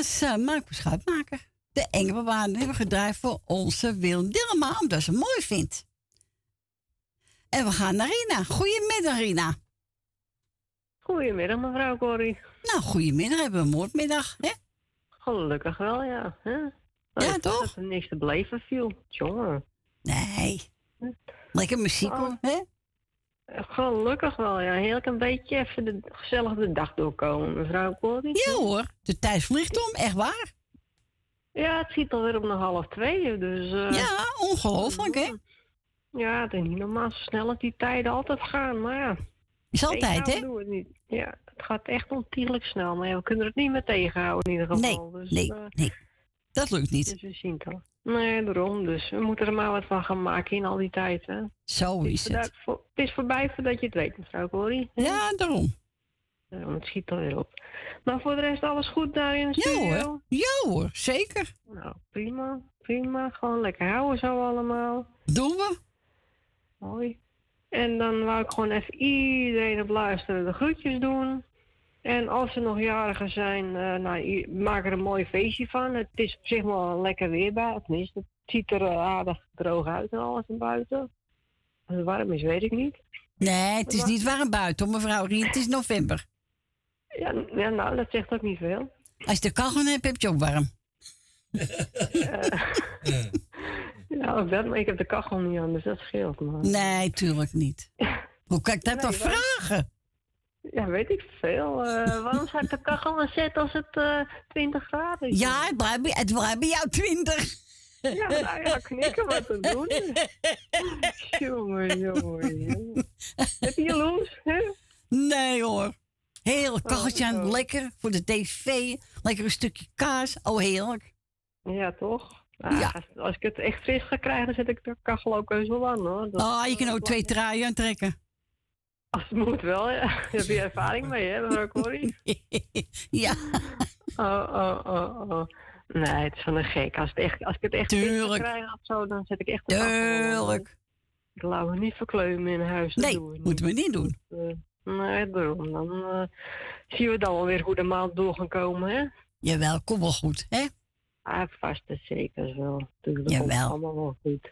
was uh, Marco Schuitmaker. De engelbewaarder hebben we gedraaid voor onze Wil Dillema, omdat ze mooi vindt. En we gaan naar Rina. Goedemiddag, Rina. Goedemiddag, mevrouw Corrie. Nou, goedemiddag. Hebben we een moordmiddag, hè? Gelukkig wel, ja. Hè? Ja, toch? Dat er niks te beleven viel. Jongen. Nee. Lekker muziek, Oh. hoor, hè? Gelukkig wel, ja. Heerlijk een beetje even de gezellig de dag doorkomen, mevrouw Corrie. Ja hoor, de tijd vliegt om, echt waar. Ja, het schiet alweer op nog half twee, dus... eh, Ja, ongelooflijk, hè? Ja, het is niet normaal zo snel dat die tijden altijd gaan, maar ja. Is altijd, hè? doen het niet. Ja, het gaat echt ontiegelijk snel, maar ja, we kunnen het niet meer tegenhouden in ieder geval. Nee, dus, nee, eh, nee. Dat lukt niet. Dus we zien het al. Nee, daarom. Dus we moeten er maar wat van gaan maken in al die tijd, hè. Zo is het. het. is voorbij voordat je het weet, mevrouw Corrie. Ja, daarom. Ja, het schiet alweer op. Maar voor de rest alles goed daar in de Ja studio? hoor, ja hoor, zeker. Nou, prima, prima. Gewoon lekker houden zo allemaal. Doen we. Mooi. En dan wou ik gewoon even iedereen op luisteren de groetjes doen. En als er nog jarigen zijn, eh, nou, maak er een mooi feestje van. Het is op zich wel lekker weer bij. Tenminste, het ziet er eh, aardig droog uit en alles van buiten. Als het warm is, weet ik niet. Nee, het is niet warm buiten, mevrouw Rien. Het is november. Ja, ja, nou, dat zegt ook niet veel. Als je de kachel hebt, heb je ook warm. *laughs* Ja, ook dat, maar ik heb de kachel niet aan, dus dat scheelt. Maar... Nee, tuurlijk niet. Hoe kan ik dat dan Nee, vragen? Ja, weet ik veel. Eh, waarom zou ik de kachel aan zetten als het eh 20 graden is? Ja, het blijft bij, het bij jou 20. Ja, nou ja, knikken wat te doen. *laughs* jongen, jongen, jongen. Heb je jaloers, hè? Nee hoor. Heel Oh, kacheltje aan, lekker voor de tv. Lekker een stukje kaas. Oh, heerlijk. Ja, toch? Nou, Ja. Als, ik het echt fris ga krijgen, dan zet ik de kachel ook eens wel aan, hoor. Dat- Ah, je kan ook twee traaien aantrekken. Als het moet wel, ja. Daar *laughs* heb je ervaring mee, hè, mevrouw Corrie? *laughs* ja. Oh, oh, oh, oh. Nee, het is van een gek. Als, het echt, als ik het echt Tuurlijk. krijgen of zo, dan zet ik echt. Tuurlijk. Ik laat me niet verkleumen in huis. Dat Nee, moeten we niet doen. Eh, nee, daarom. Dan eh, zien we dan wel weer hoe de maand door gaan komen, hè? Jawel, kom wel goed, hè? Ah, vast en zeker wel. Tuurlijk, Jawel. allemaal wel goed.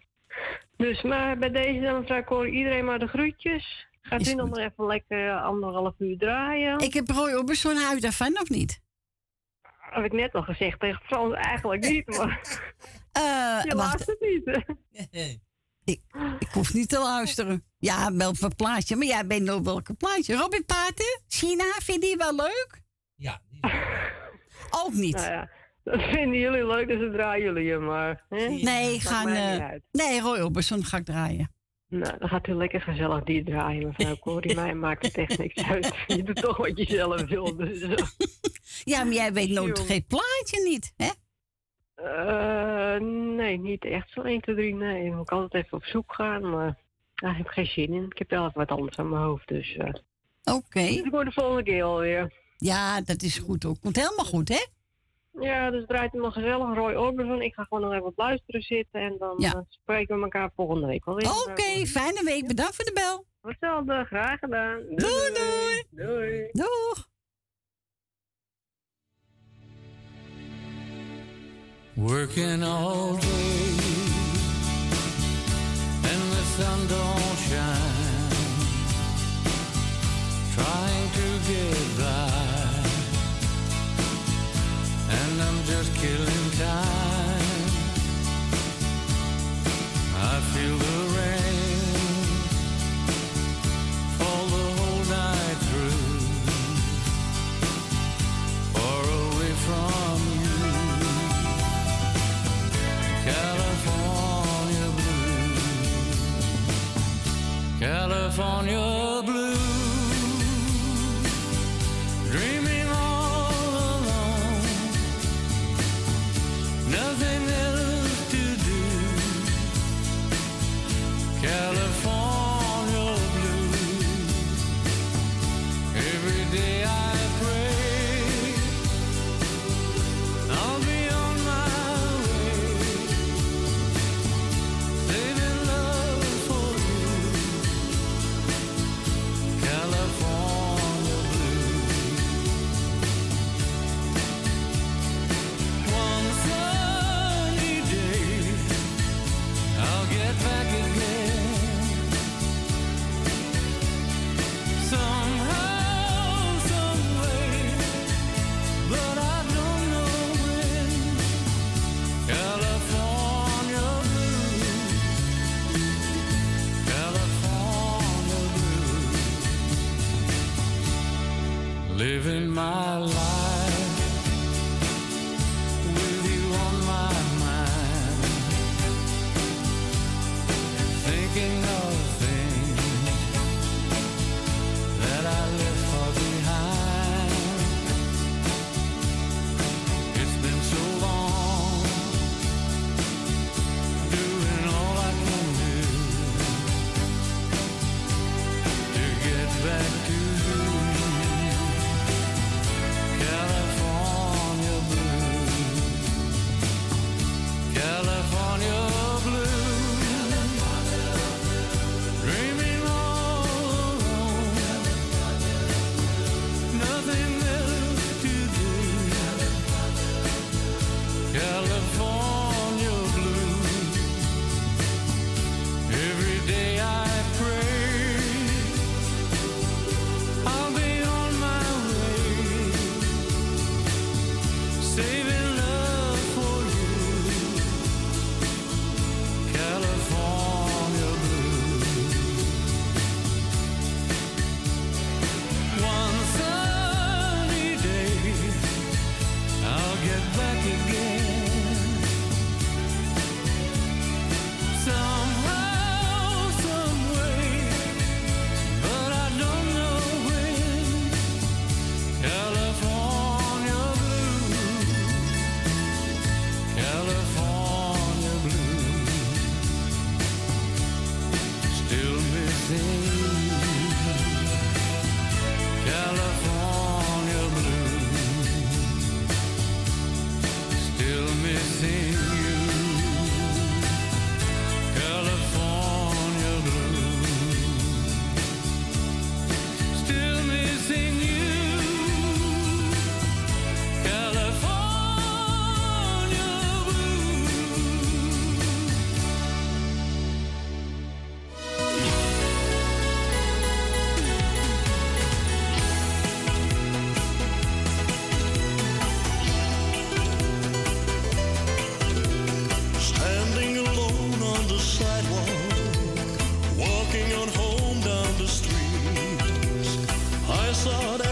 Dus, maar bij deze dan, mevrouw Corrie, iedereen maar de groetjes. Gaat Is u nog goed. maar even lekker anderhalf uur draaien? Ik heb Roy Orbison huid daarvan, of niet? Heb ik net al gezegd tegen Frans, eigenlijk *laughs* niet, maar Eh, je wacht, luistert niet. *laughs* ik, ik hoef niet te luisteren. Ja, wel voor plaatje, maar jij weet nog welke plaatje. Robin Paten, China, vind je die wel leuk? Ja, *laughs* Ook niet. Nou ja, dat vinden jullie leuk, dus dan draaien jullie je maar. Hè? Nee, gaan, eh, uit. nee, Roy Orbison ga ik draaien. Nou, dan gaat u lekker gezellig die draaien, mevrouw Corrie. Mij maakt het echt niks uit. Je doet toch wat je zelf wil. Dus, eh. *laughs* Ja, maar jij weet nooit geen plaatje niet, hè? Eh, nee, niet echt zo 1, 2, 3. Nee, dan moet ik altijd even op zoek gaan. Maar daar heb ik geen zin in. Ik heb wel even wat anders aan mijn hoofd. Dus eh Oké. ik word de volgende keer alweer. Ja, dat is goed ook. Komt helemaal goed, hè? Ja, dus draait het nog gezellig. Roy Orbison. Ik ga gewoon nog even op luisteren zitten. En dan Ja. eh, spreken we elkaar volgende week wel weer. Oké, fijne week. Bedankt voor de bel. Hetzelfde, graag gedaan. Doei, doei. Doei. Doeg. Working all day and the sun don't shine. Trying to get just killing my life walking on home down the street, I saw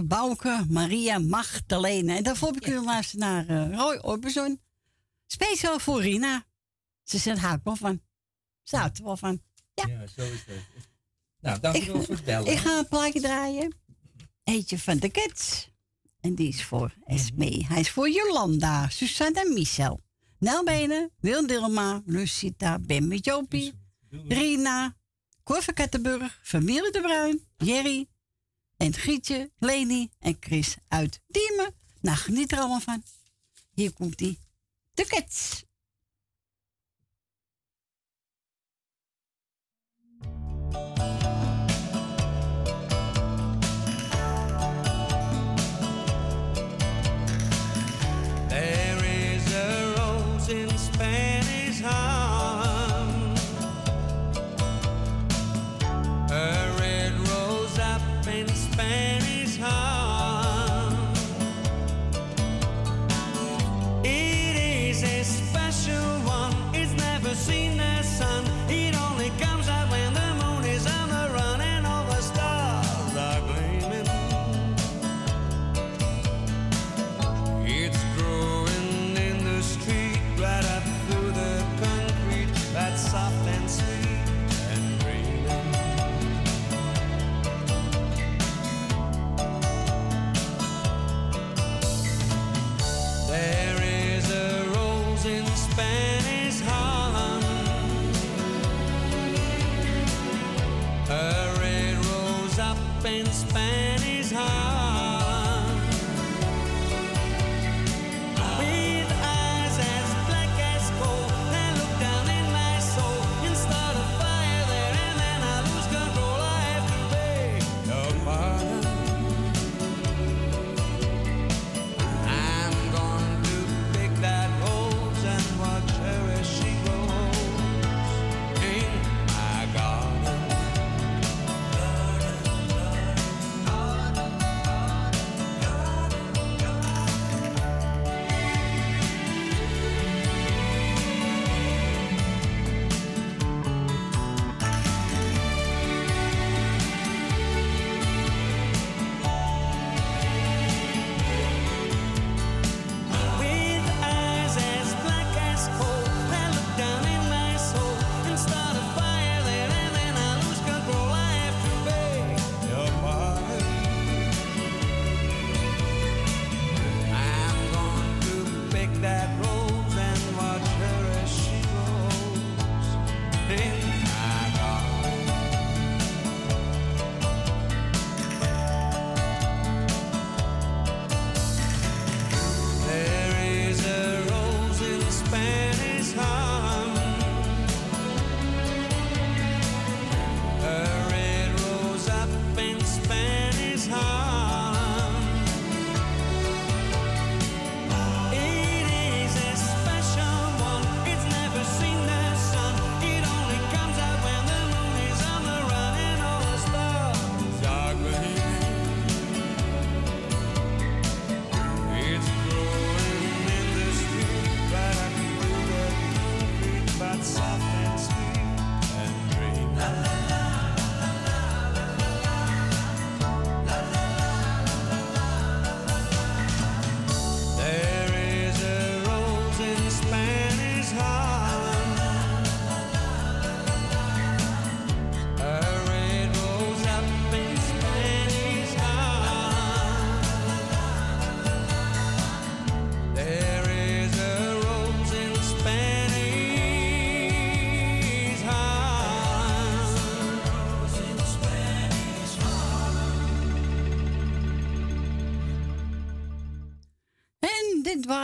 Bouke Maria Magdalena. En daarvoor heb ik kunnen luisteren naar eh, Roy Orbison. Speciaal voor Rina. Ze zegt, ik wel van. Ze houdt er wel van. Ja. Ja, zo is het. Nou, dank u wel voor het bellen. Ik ga een plaatje draaien. Eentje van de Kids. En die is voor Esme. Hij is voor Jolanda, Suzanne en Michel. Nelbenen, Wil Dilma, Lucita, Ben met Jopie, Rina, Cor van Kettenburg, Familie de Bruin, Jerry en Gietje, Leni en Chris uit Diemen. Nou, geniet er allemaal van. Hier komt die. De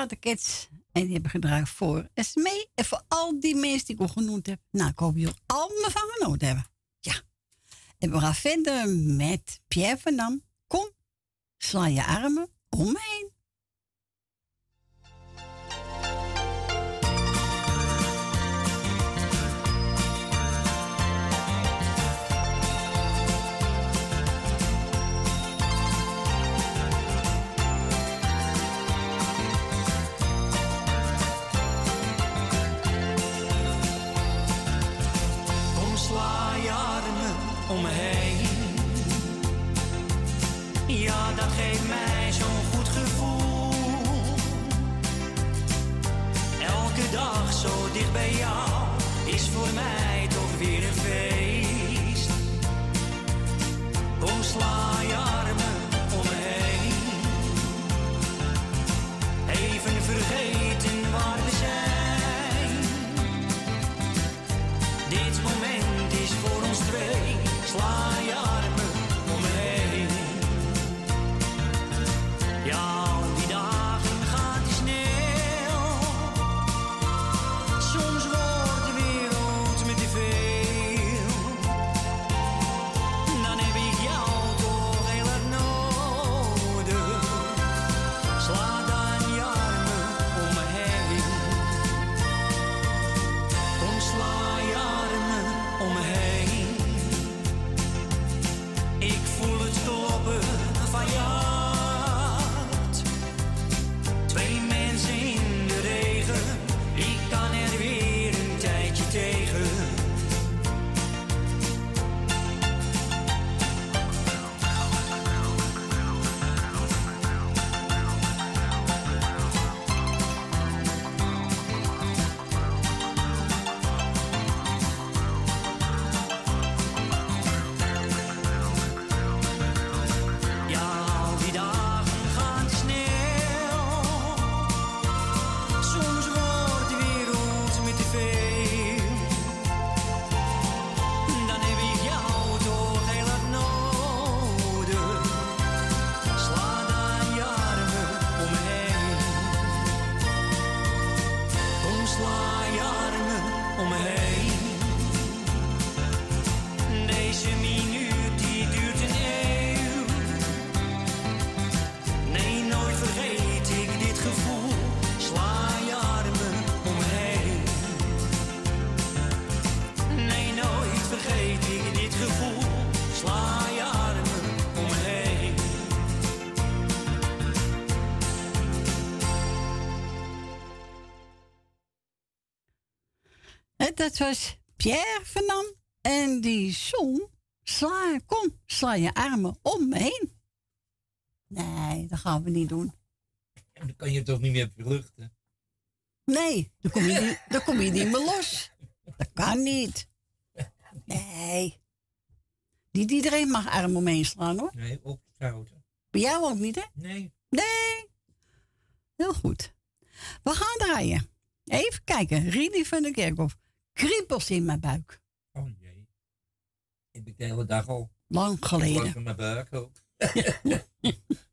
De Kids. En die hebben gedraaid voor Esme. En voor al die mensen die ik al genoemd heb. Nou, ik hoop jullie allemaal van genoten hebben. Ja. En we gaan verder met Pierre van Dam. Kom sla je armen om me heen. fly. Zoals was Pierre Vernam en die zong sla, kom, sla je armen om me heen. Nee, dat gaan we niet doen. Dan kan je toch niet meer vluchten? Nee, dan kom je niet, dan kom je niet meer los. Dat kan niet. Nee. Niet iedereen mag arm omheen slaan hoor. Nee, ook zouten. Bij jou ook niet, hè? Nee. Nee. Heel goed. We gaan draaien. Even kijken. Rini van de Kerkhof. Kriebels in mijn buik. Oh jee. Ik ben de hele dag al. Lang geleden. In mijn buik ook. *laughs*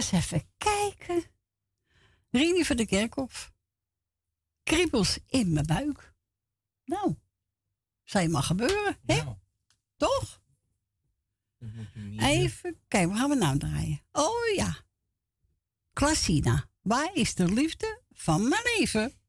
eens even kijken. Rini van de Kerkhof. Kriebels in mijn buik. Nou, zei maar gebeuren, hè? Toch? Even kijken, Waar gaan we nou draaien? Oh ja. Klassina, waar is de liefde van mijn leven?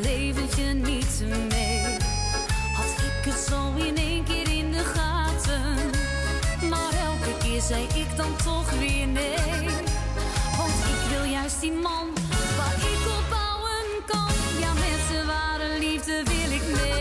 leventje niet mee. Had ik het zo in één keer in de gaten. Maar elke keer zei ik dan toch weer nee. Want ik wil juist die man waar ik op bouwen kan. Ja, met zijn ware liefde wil ik mee.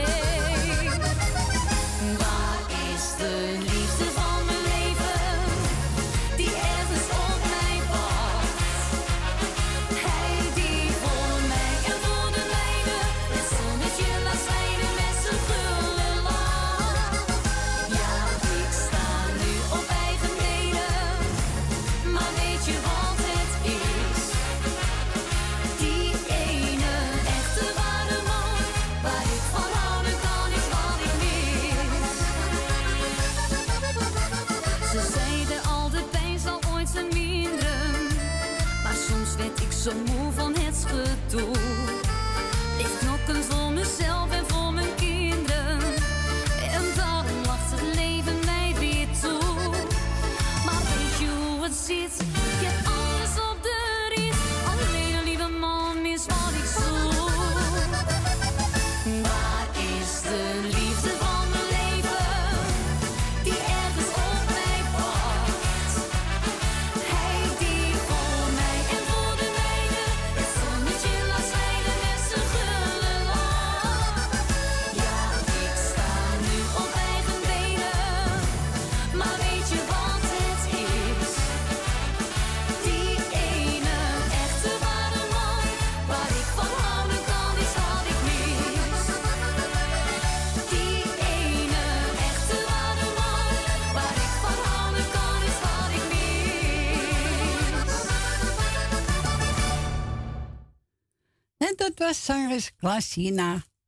was.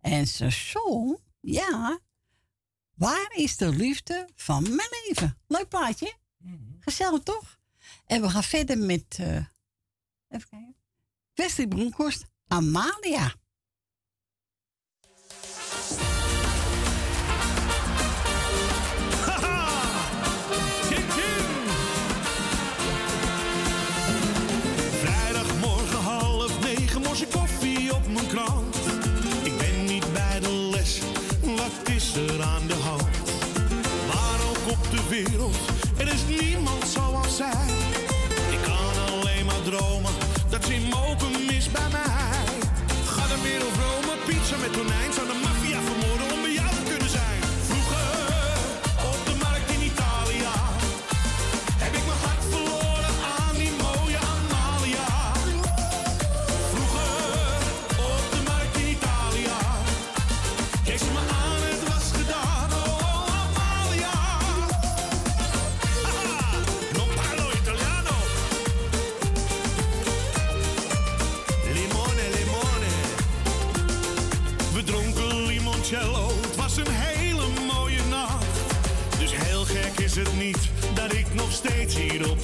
En zijn ja, waar is de liefde van mijn leven? Leuk plaatje. Mhm. Gezellig toch? En we gaan verder met, uh, even kijken, Wesley Bronkhorst, Amalia. suspiros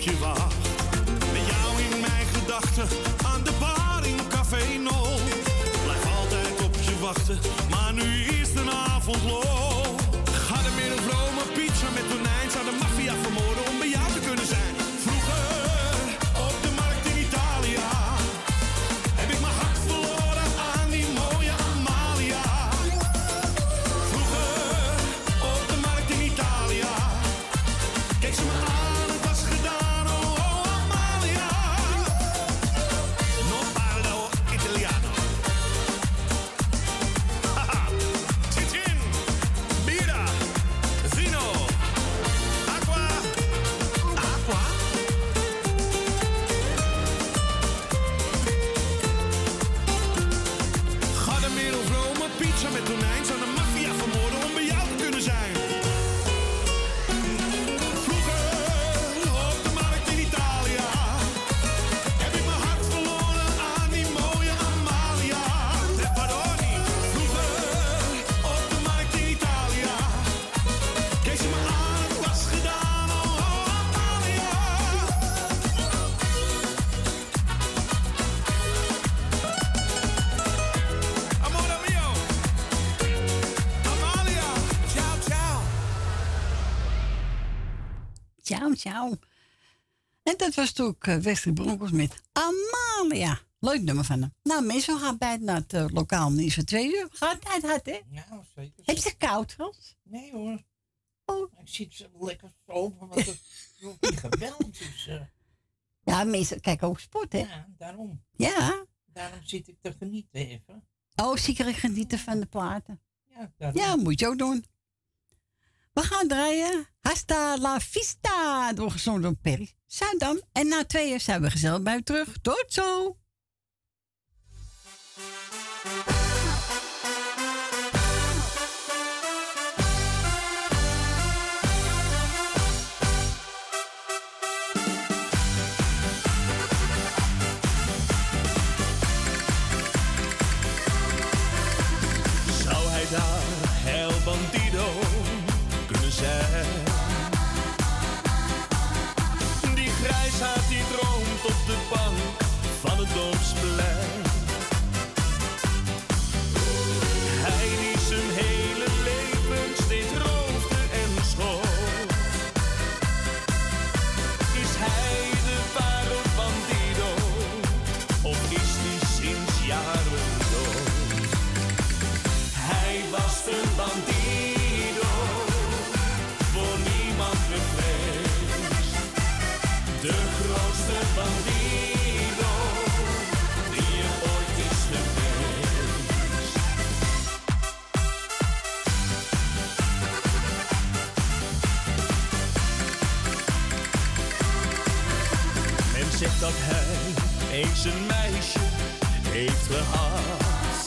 je wacht. Met jou in mijn gedachten, aan de bar in Café No. Blijf altijd op je wachten, maar nu is de avond los. dat was toen ook eh, Wesley Broncos met Amalia. Leuk nummer van hem. Nou, meestal gaat bijna naar het eh, lokaal niet zo twee uur. Gaat tijd hard, hè? Ja, zeker. Heb je het koud, Hans? Nee, hoor. Oh. Ik zit zo lekker open, want het *laughs* wordt niet geweld. Dus. Eh. Ja, meestal kijken ook sport, hè? Ja, daarom. Ja. Daarom zit ik te genieten even. Oh, zeker genieten van de platen. Ja, daarom. Ja, moet je ook doen. We gaan draaien Hasta la Vista, doorgezongen door Perry Zuidam. En na tweeën zijn we gezellig bij u terug. Tot zo! eens een meisje heeft gehad.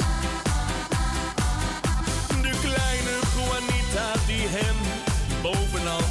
De kleine Juanita die hem bovenal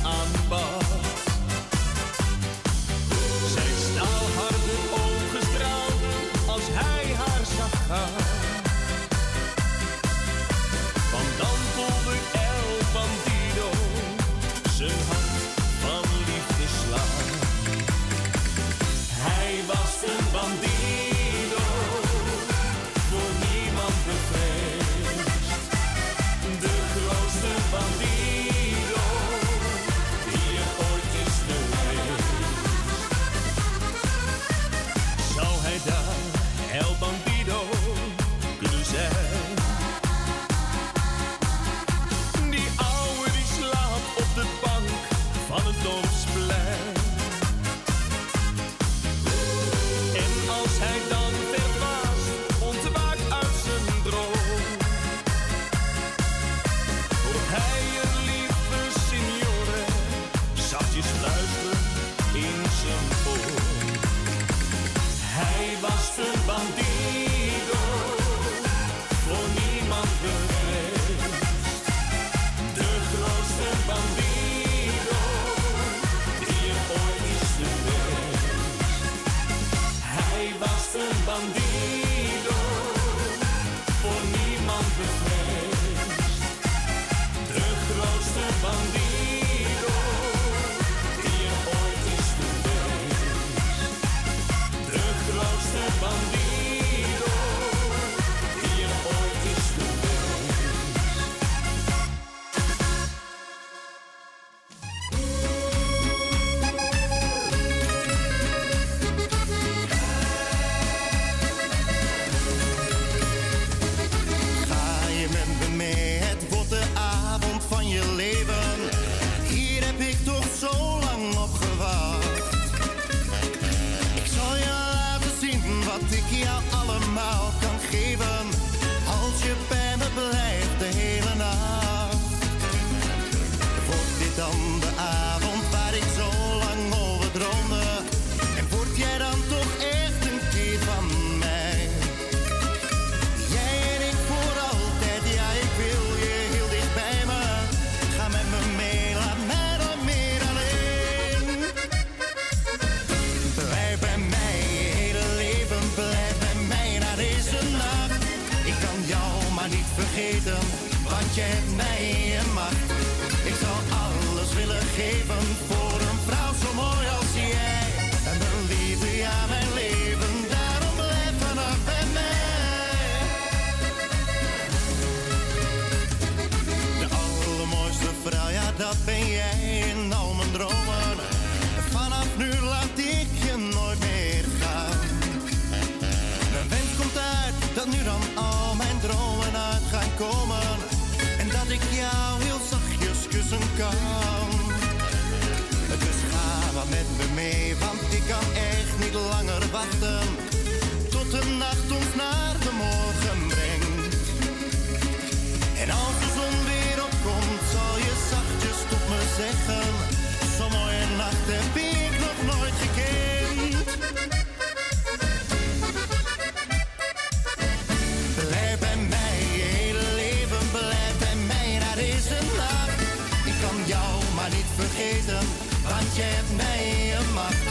want je hebt mij een macht.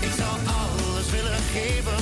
Ik zou alles willen geven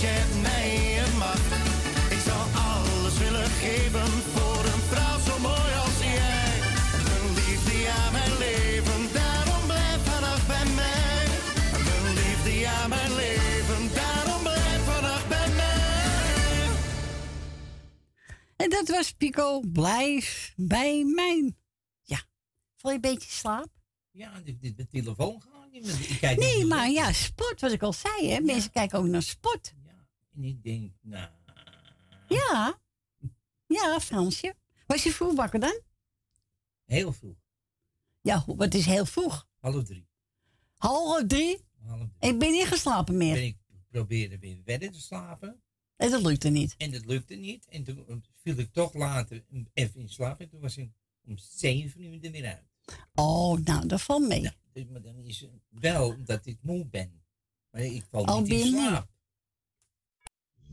want je hebt mij een. Ik zou alles willen geven voor een vrouw zo mooi als jij. Mijn liefde, ja mijn leven, daarom blijf vannacht bij mij. Mijn liefde, ja mijn leven, daarom blijf vannacht bij mij. En dat was Pico. Blijf bij mijn. Ja. Val je een beetje slaap? Ja, de, de, de telefoon gaat Nee, maar ja, sport, wat ik al zei, hè. Mensen kijken ook naar sport. En ik denk, nou, Ja. Ja, Fransje. Was je vroeg wakker dan? heel vroeg. Ja, wat is heel vroeg? Half drie. Half drie? Half drie. Ik ben niet geslapen meer. Ben ik probeerde weer verder te slapen. En dat lukte niet. En dat lukte niet. En toen viel ik toch later even in slaap. En toen was ik om zeven uur er weer uit. Oh, nou, dat valt mee. Dus, maar dan is het wel dat ik moe ben. Maar ik val niet in slaap.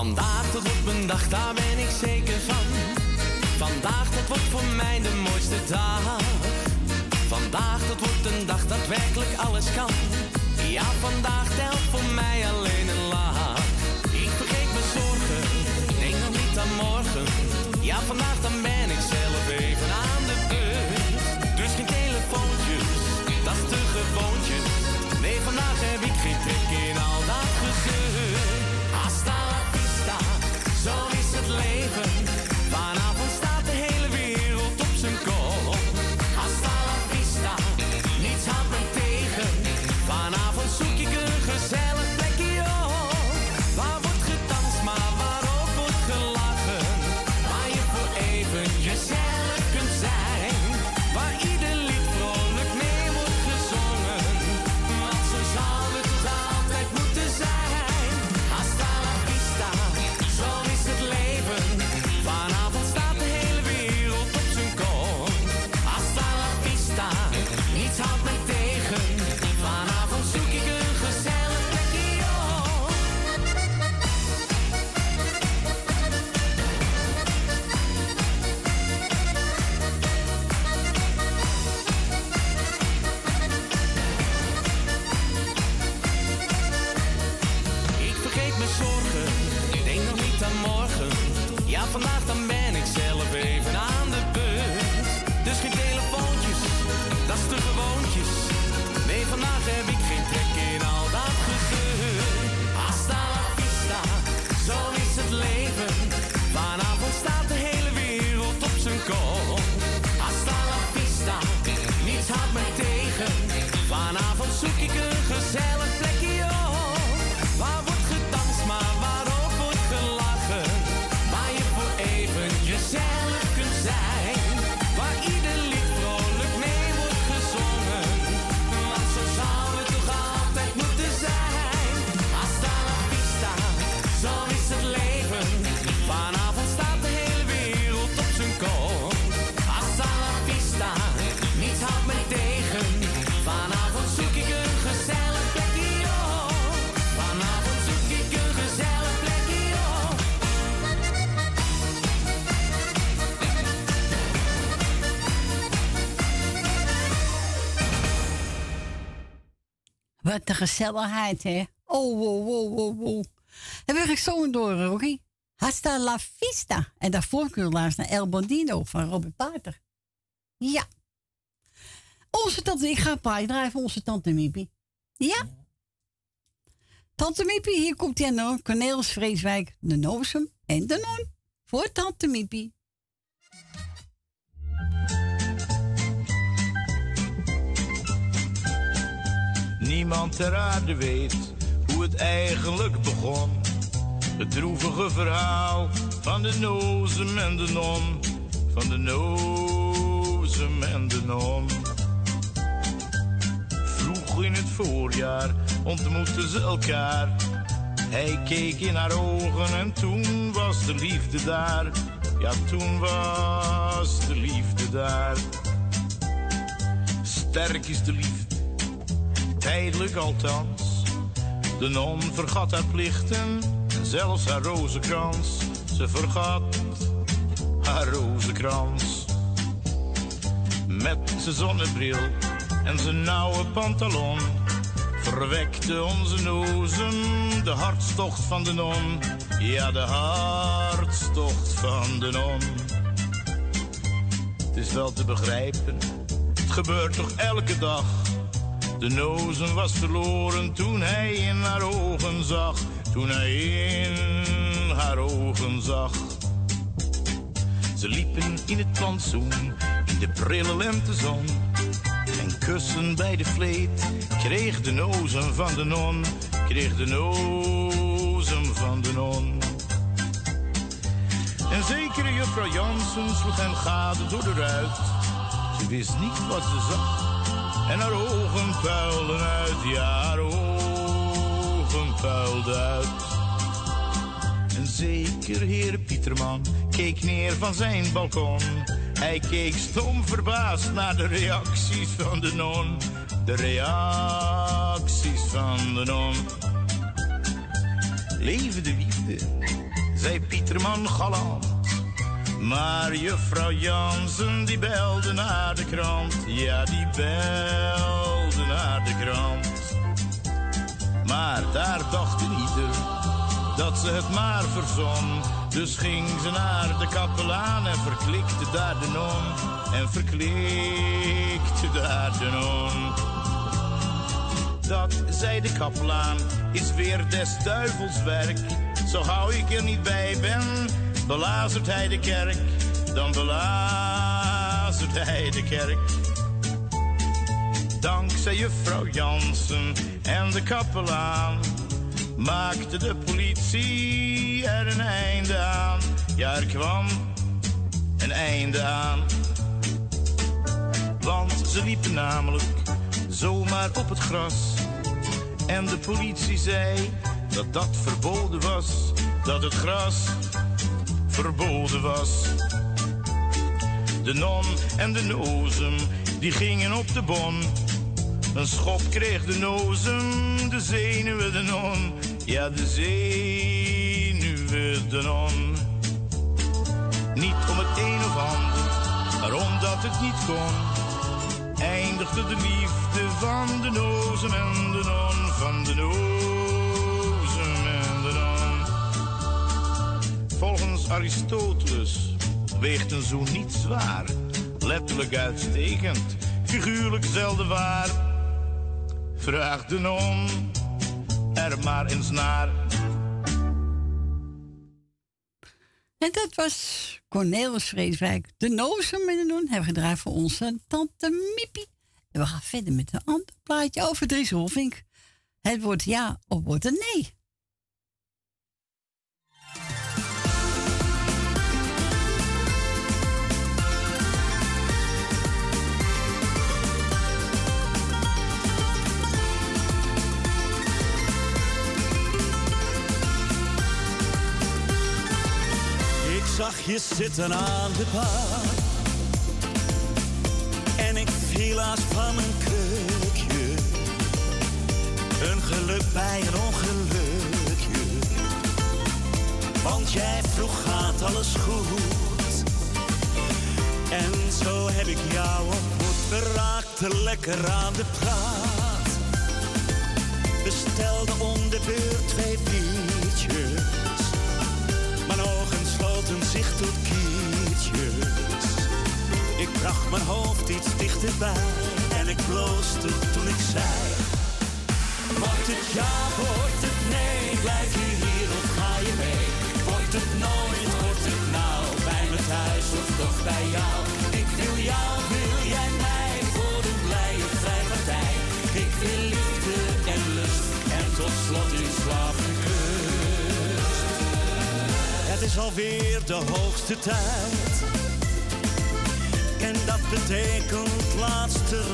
Vandaag dat wordt mijn dag, daar ben ik zeker van. Vandaag dat wordt voor mij de mooiste dag. Vandaag dat wordt een dag dat werkelijk alles kan. Ja, vandaag telt voor mij alleen een lach. Ik vergeet mijn zorgen, denk nog niet aan morgen. Ja, vandaag dan ben ik zelf even aan de beurt. Dus geen telefoontjes, dat is te gewoontjes. Nee, vandaag heb ik geen trek Wat een gezelligheid, hè? Oh, wow, wow, wow, wow. En we gaan zo door, Rocky. Hasta la vista. En daarvoor we luisteren naar El Bondino van Robert Pater. Ja. Onze tante, ik ga voor onze tante Miepie. Ja. Tante Miepie, hier komt hij aan Cornelis Vreeswijk, de Noosum en de Non. Voor tante Miepie. Niemand ter aarde weet hoe het eigenlijk begon. Het droevige verhaal van de nozem en de non. Van de nozem en de non. Vroeg in het voorjaar ontmoetten ze elkaar. Hij keek in haar ogen en toen was de liefde daar. Ja, toen was de liefde daar. Sterk is de liefde, tijdelijk althans. De non vergat haar plichten en zelfs haar rozenkrans. Ze vergat haar rozenkrans. Met zijn zonnebril en zijn nauwe pantalon verwekte onze nozen de hartstocht van de non. Ja, de hartstocht van de non. Het is wel te begrijpen, het gebeurt toch elke dag. De nozen was verloren toen hij in haar ogen zag. Toen hij in haar ogen zag. Ze liepen in het plantsoen, in de prille lentezon. En kussen bij de vleet kreeg de nozen van de non. Kreeg de nozen van de non. En zekere juffrouw Jansen sloeg hem gade door de ruit. Ze wist niet wat ze zag. En haar ogen puilden uit, ja, haar ogen puilden uit. En zeker heer Pieterman keek neer van zijn balkon. Hij keek stom verbaasd naar de reacties van de non. De reacties van de non. Leven de liefde, zei Pieterman galant. Maar juffrouw Jansen die belde naar de krant. Ja, die belde naar de krant. Maar daar dacht een ieder dat ze het maar verzon. Dus ging ze naar de kapelaan en verklikte daar de non. En verklikte daar de non. Dat, zei de kapelaan, is weer des duivels werk. Zo gauw ik er niet bij ben, belazert hij de kerk. Dan belazert hij de kerk. Dankzij juffrouw Jansen en de kapelaan maakte de politie er een einde aan. Ja, er kwam een einde aan. Want ze liepen namelijk zomaar op het gras. En de politie zei dat dat verboden was. Dat het gras verboden was. De non en de nozem, die gingen op de bon. Een schop kreeg de nozem, de zenuwen de non. Ja, de zenuwen de non. Niet om het een of ander, maar omdat het niet kon. Eindigde de liefde van de nozem en de non. Van de nozem Volgens Aristoteles weegt een zoen niet zwaar. Letterlijk uitstekend, figuurlijk zelden waar. Vraag de non er maar eens naar. En dat was Cornelis Vreeswijk. De Nozem en de Noen hebben gedraaid voor onze tante Miepie. En we gaan verder met een ander plaatje over Dries Rolfink. Het wordt ja of wordt een nee. zag je zitten aan de paard En ik viel haast van een krukje. Een geluk bij een ongelukje. Want jij vroeg gaat alles goed. En zo heb ik jou ontmoet. We raakten lekker aan de praat. Bestelde om de beurt twee biertjes vormden zich tot kiertjes. Ik bracht mijn hoofd iets dichterbij en ik bloosde toen ik zei: Wordt het ja, wordt het nee, blijf je hier of ga je mee? Wordt het nooit, wordt het nou, bij mijn thuis of toch bij jou? Ik wil jou Het is alweer de hoogste tijd. En dat betekent laatste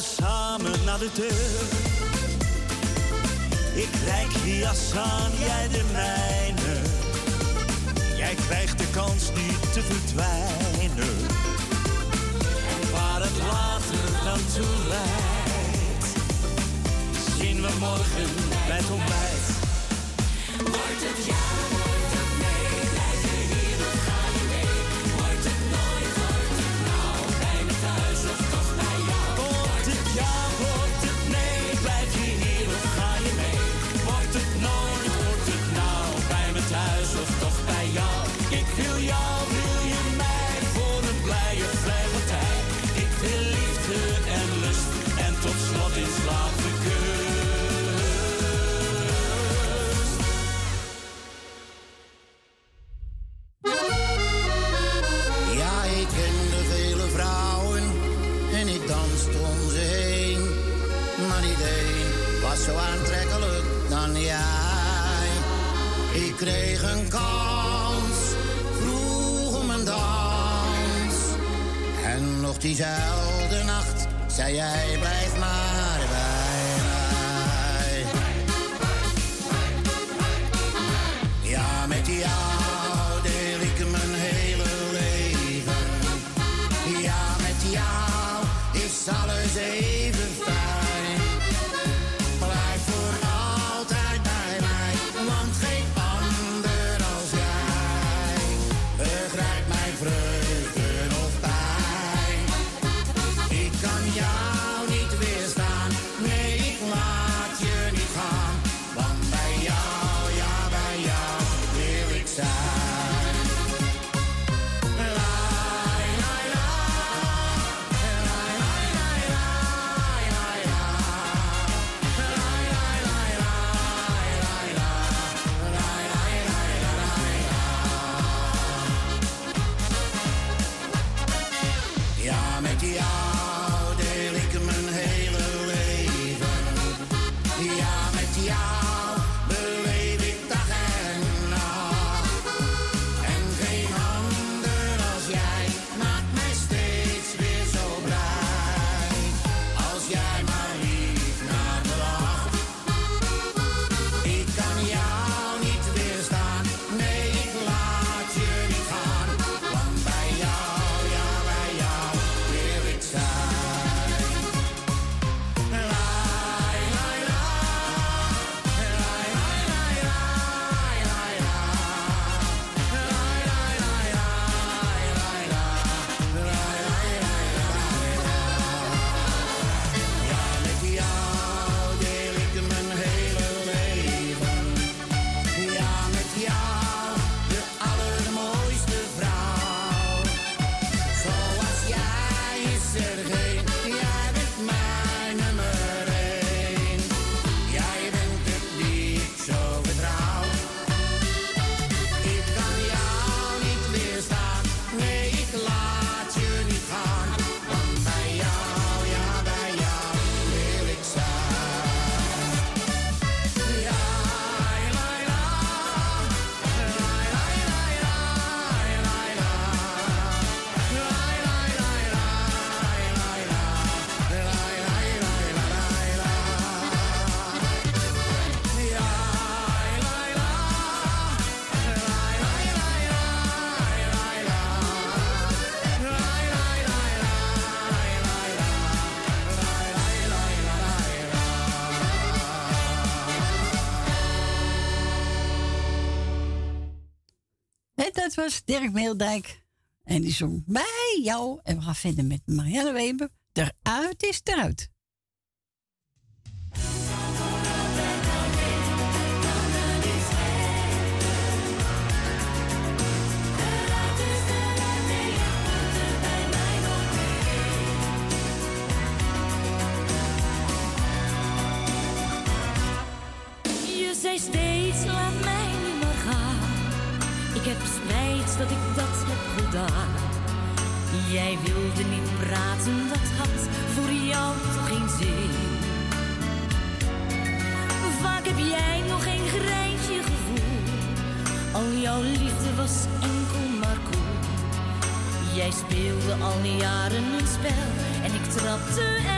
samen naar de deur. Ik kijk je aan, jij de mijne. Jij krijgt de kans niet te verdwijnen. En waar het later dan toe leidt, zien we morgen bij het ontbijt. Wordt het jaar? was zo aantrekkelijk dan jij. Ik kreeg een kans, vroeg om een dans. En nog diezelfde nacht zei jij: blijf maar. was Dirk Meeldijk. En die zong bij jou. En we gaan verder met Marianne Weber. Eruit is eruit. dat ik dat heb gedaan. Jij wilde niet praten, dat had voor jou toch geen zin. Vaak heb jij nog geen greintje gevoel. Al jouw liefde was enkel maar koel. Jij speelde al die jaren een spel en ik trapte er.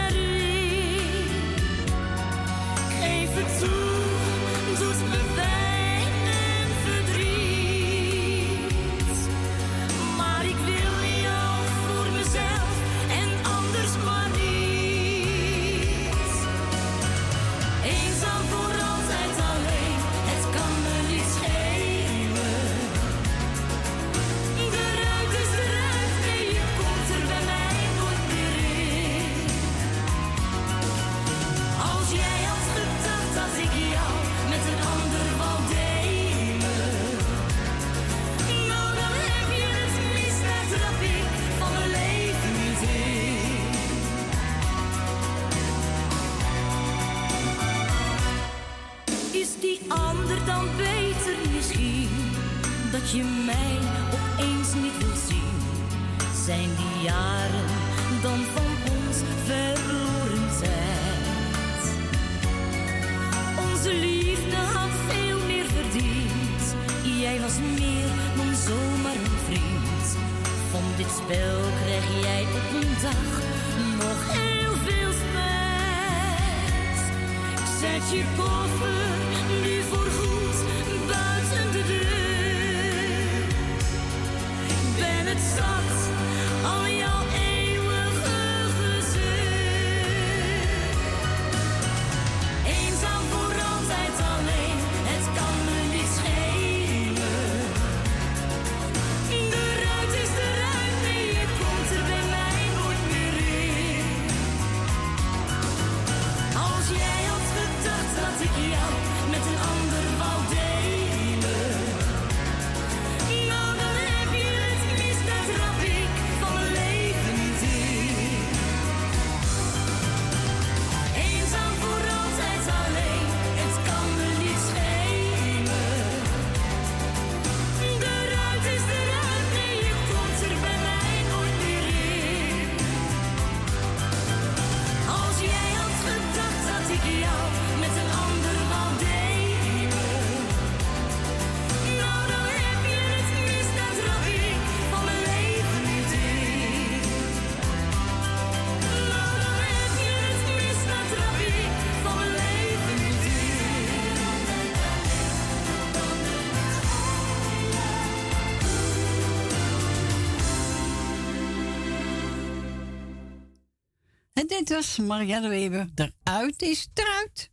dus Marielle Weber eruit is eruit.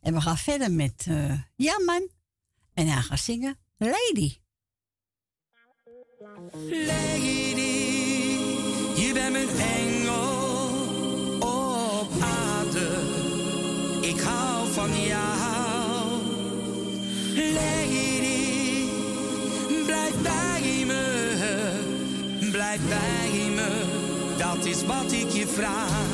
En we gaan verder met eh, uh, Jaman. En hij gaat zingen Lady. Lady, je bent mijn engel op aarde. Ik hou van jou. Lady, blijf bij me. Blijf bij me, dat is wat ik je vraag.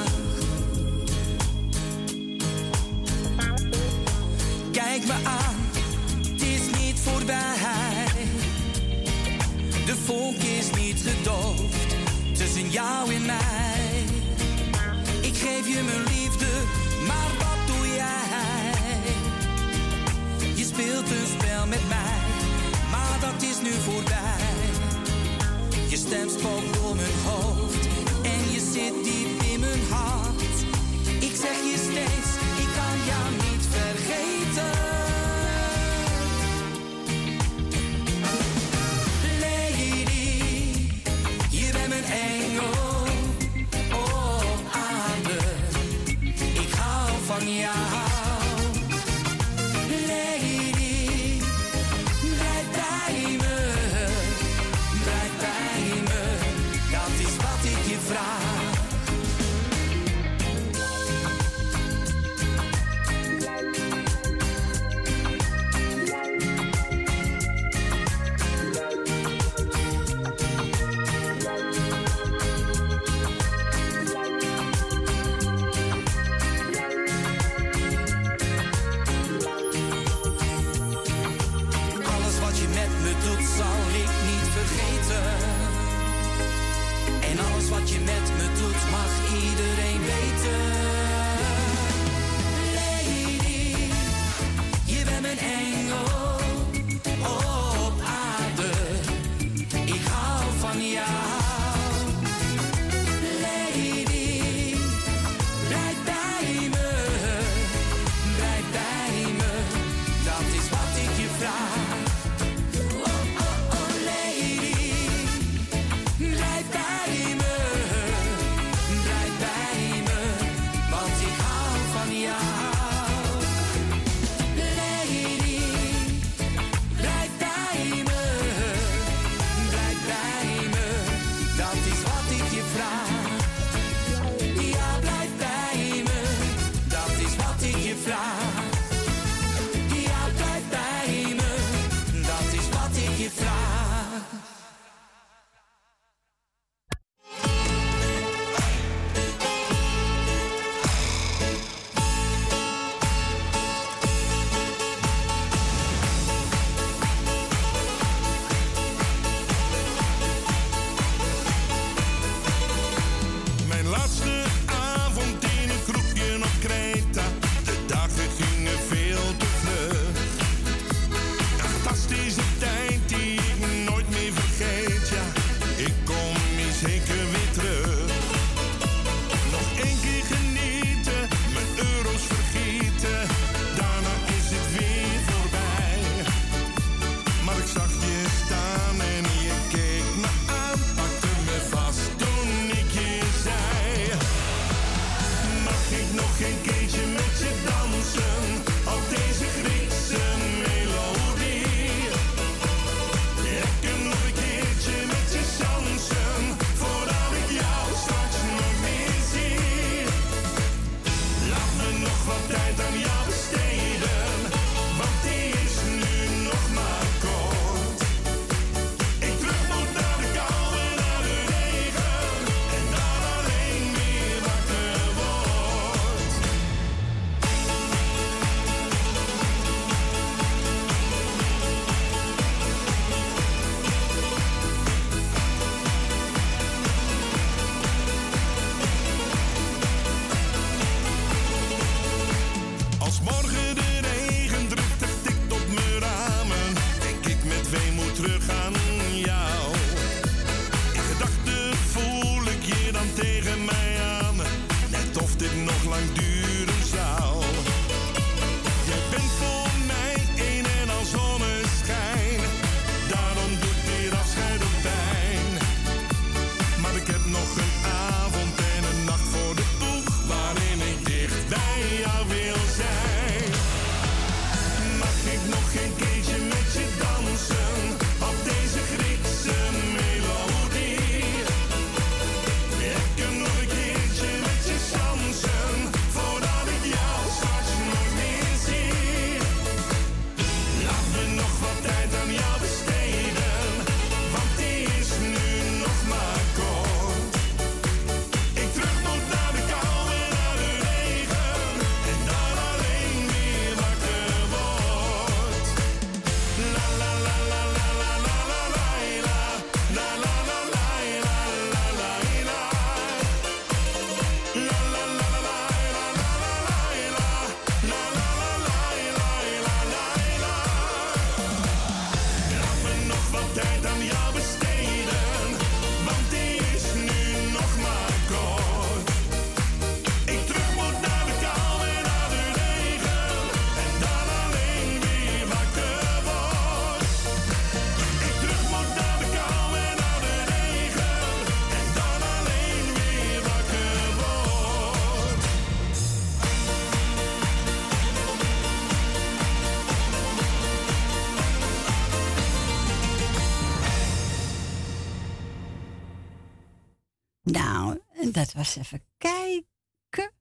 Dat was even kijken.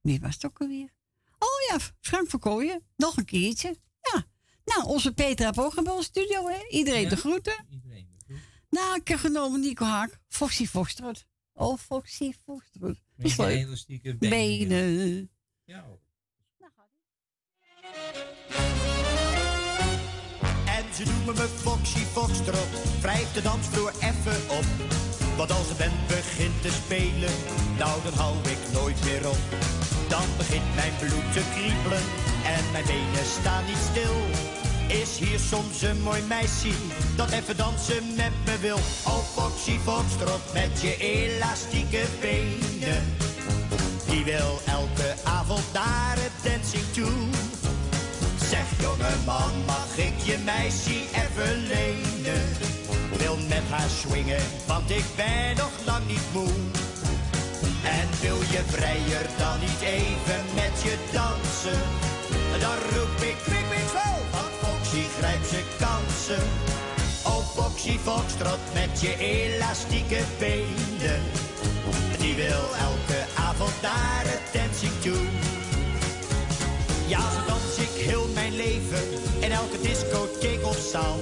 Wie was het ook alweer? Oh ja, Frank Verkooyen. Nog een keertje. Ja. Nou, onze Petra heeft ook een wel studio, hè? Iedereen de groeten. Nou, ik heb genomen Nico Haak. Foxy Foxtrot. Oh, Foxy Foxtrot. Met Is je leuk. elastieke benen, ja. Benen. Ja, hoor. En ze noemen me Foxy Foxtrot, wrijf de dansvloer even op. Want als de band begint te spelen, nou dan hou ik nooit meer op. Dan begint mijn bloed te kriebelen en mijn benen staan niet stil. Is hier soms een mooi meisje dat even dansen met me wil? Oh Foxy Foxtrot met je elastieke benen. Die wil elke avond naar het dancing toe. Zeg jongeman, mag ik je meisje even lenen? Wil met haar swingen, want ik ben nog lang niet moe. En wil je vrijer dan niet even met je dansen? Dan roep ik kwik, kwik, zo, want Foxy grijpt zijn kansen. Oh Foxy Foxtrot met je elastieke benen. Die wil elke avond naar het dancing toe. Ja, ik heel mijn leven in elke discotheek of zaal.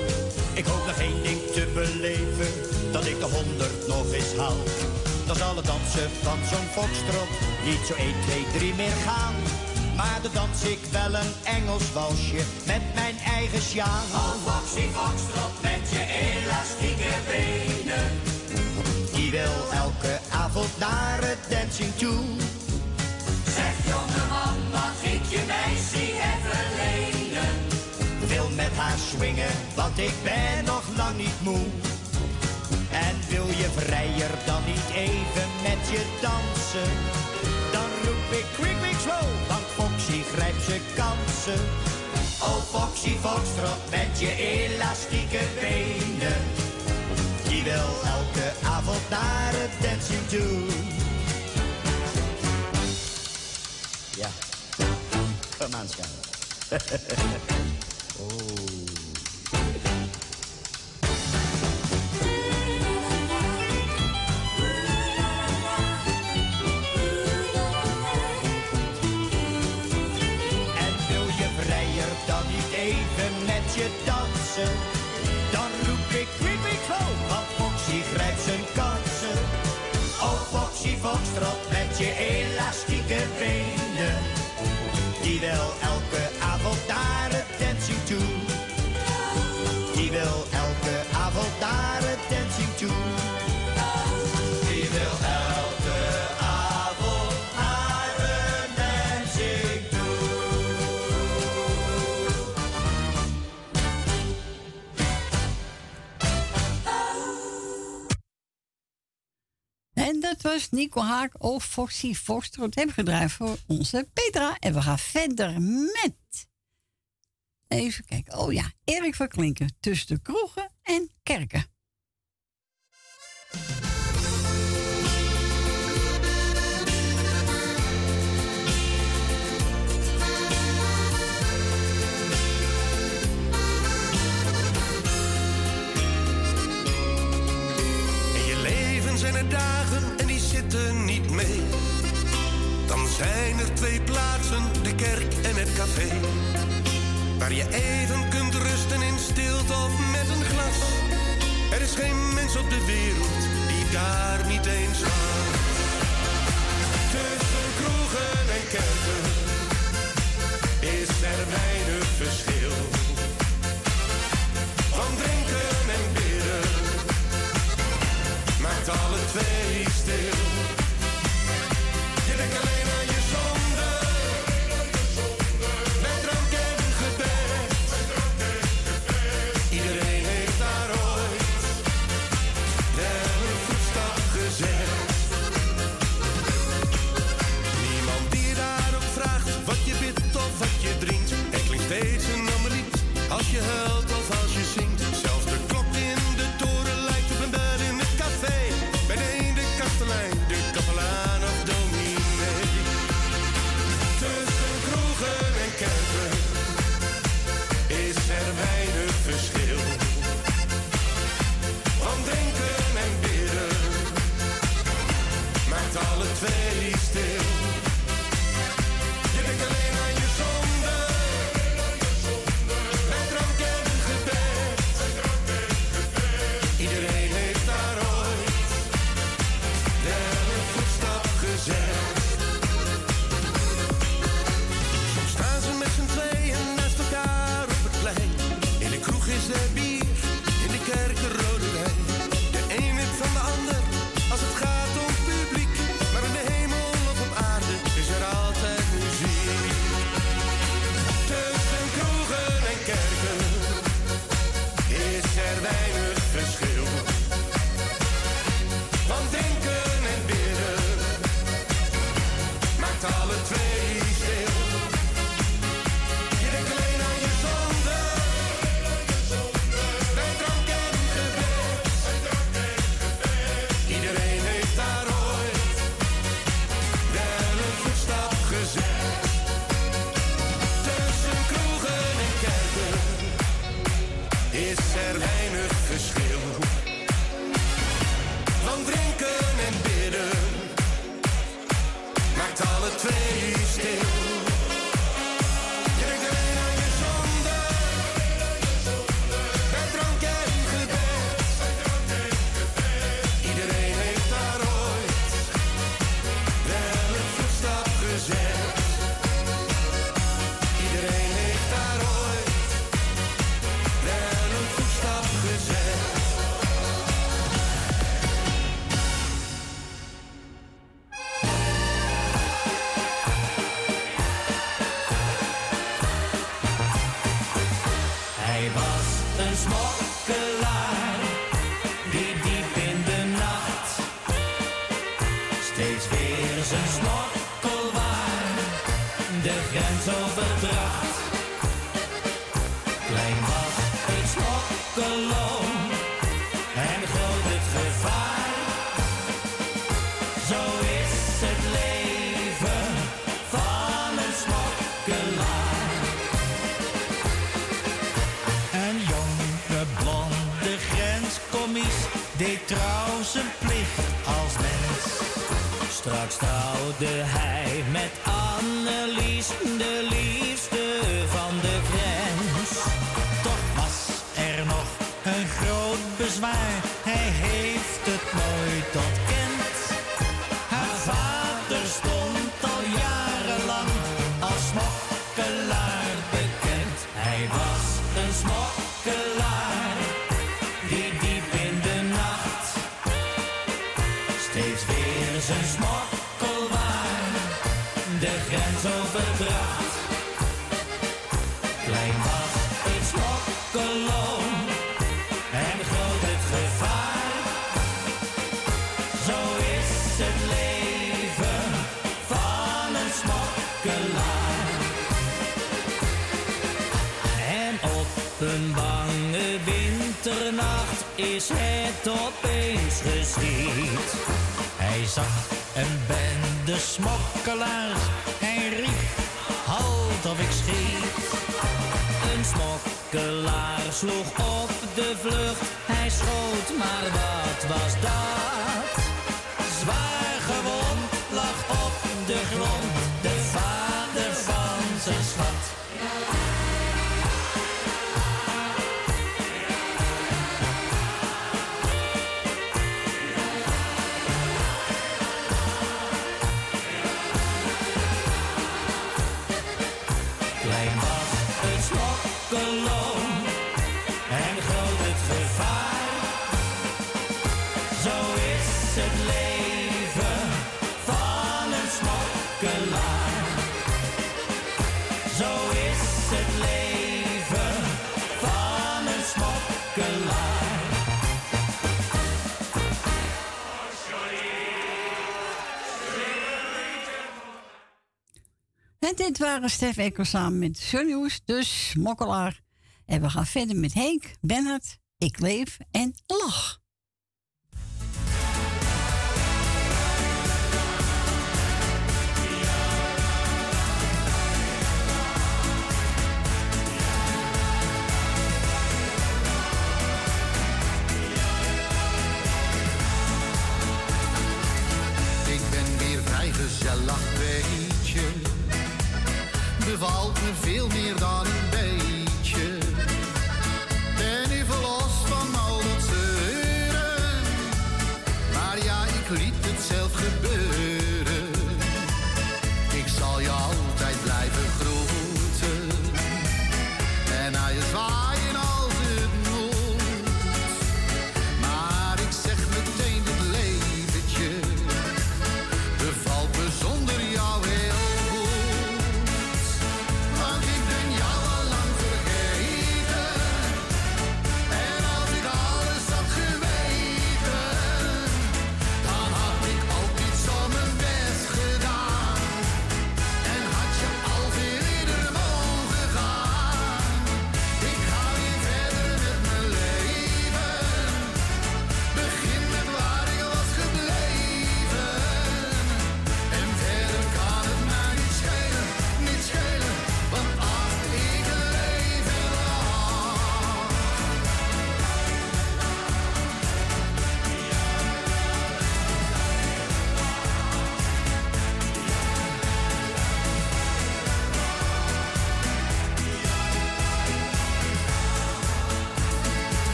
Ik hoop nog één ding te beleven, dat ik de honderd nog eens haal. Dan zal het dansen van zo'n foxtrot niet zo 1, 2, 3 meer gaan. Maar dan dans ik wel een Engels walsje met mijn eigen sjaan. Oh, Foxy Foxtrot met je elastieke benen. Die wil elke avond naar het dancing toe. Zeg jongeman, mag ik je meisje even lenen? Wil met haar swingen, want ik ben nog lang niet moe. En wil je vrijer dan niet even met je dansen? Dan roep ik quick, quick, slow, want Foxy grijpt zijn kansen. Oh Foxy Foxtrot met je elastieke benen. Die wil elke avond naar het dancing toe. *laughs* oh. En wil je vrijer dan niet even met je dansen? Dan roep ik quick, quick, go, want Foxy grijpt zijn kansen. Oh Foxy Foxtrot met je elastieke benen. Die was Nico Haak of Foxy Foxtrot. Hebben gedraaid voor onze Petra. En we gaan verder met... Even kijken. Oh ja, Erik van Klinken. Tussen de kroegen en kerken. Zijn er twee plaatsen, de kerk en het café. Waar je even kunt rusten in stilte of met een glas. Er is geen mens op de wereld die daar niet eens gaat. Tussen kroegen en kerken is er weinig Er steeds een ander lied. Als je huilt als de hei. is het opeens geschied. Hij zag een bende smokkelaars en riep, halt of ik schiet. Een smokkelaar sloeg op de vlucht, hij schoot, maar wat was dat? Zwaar gewond lag op de grond, de We en Stef samen met Zonnieuws, de dus Mokkelaar. En we gaan verder met Henk, Bernhard, Ik Leef en Lach.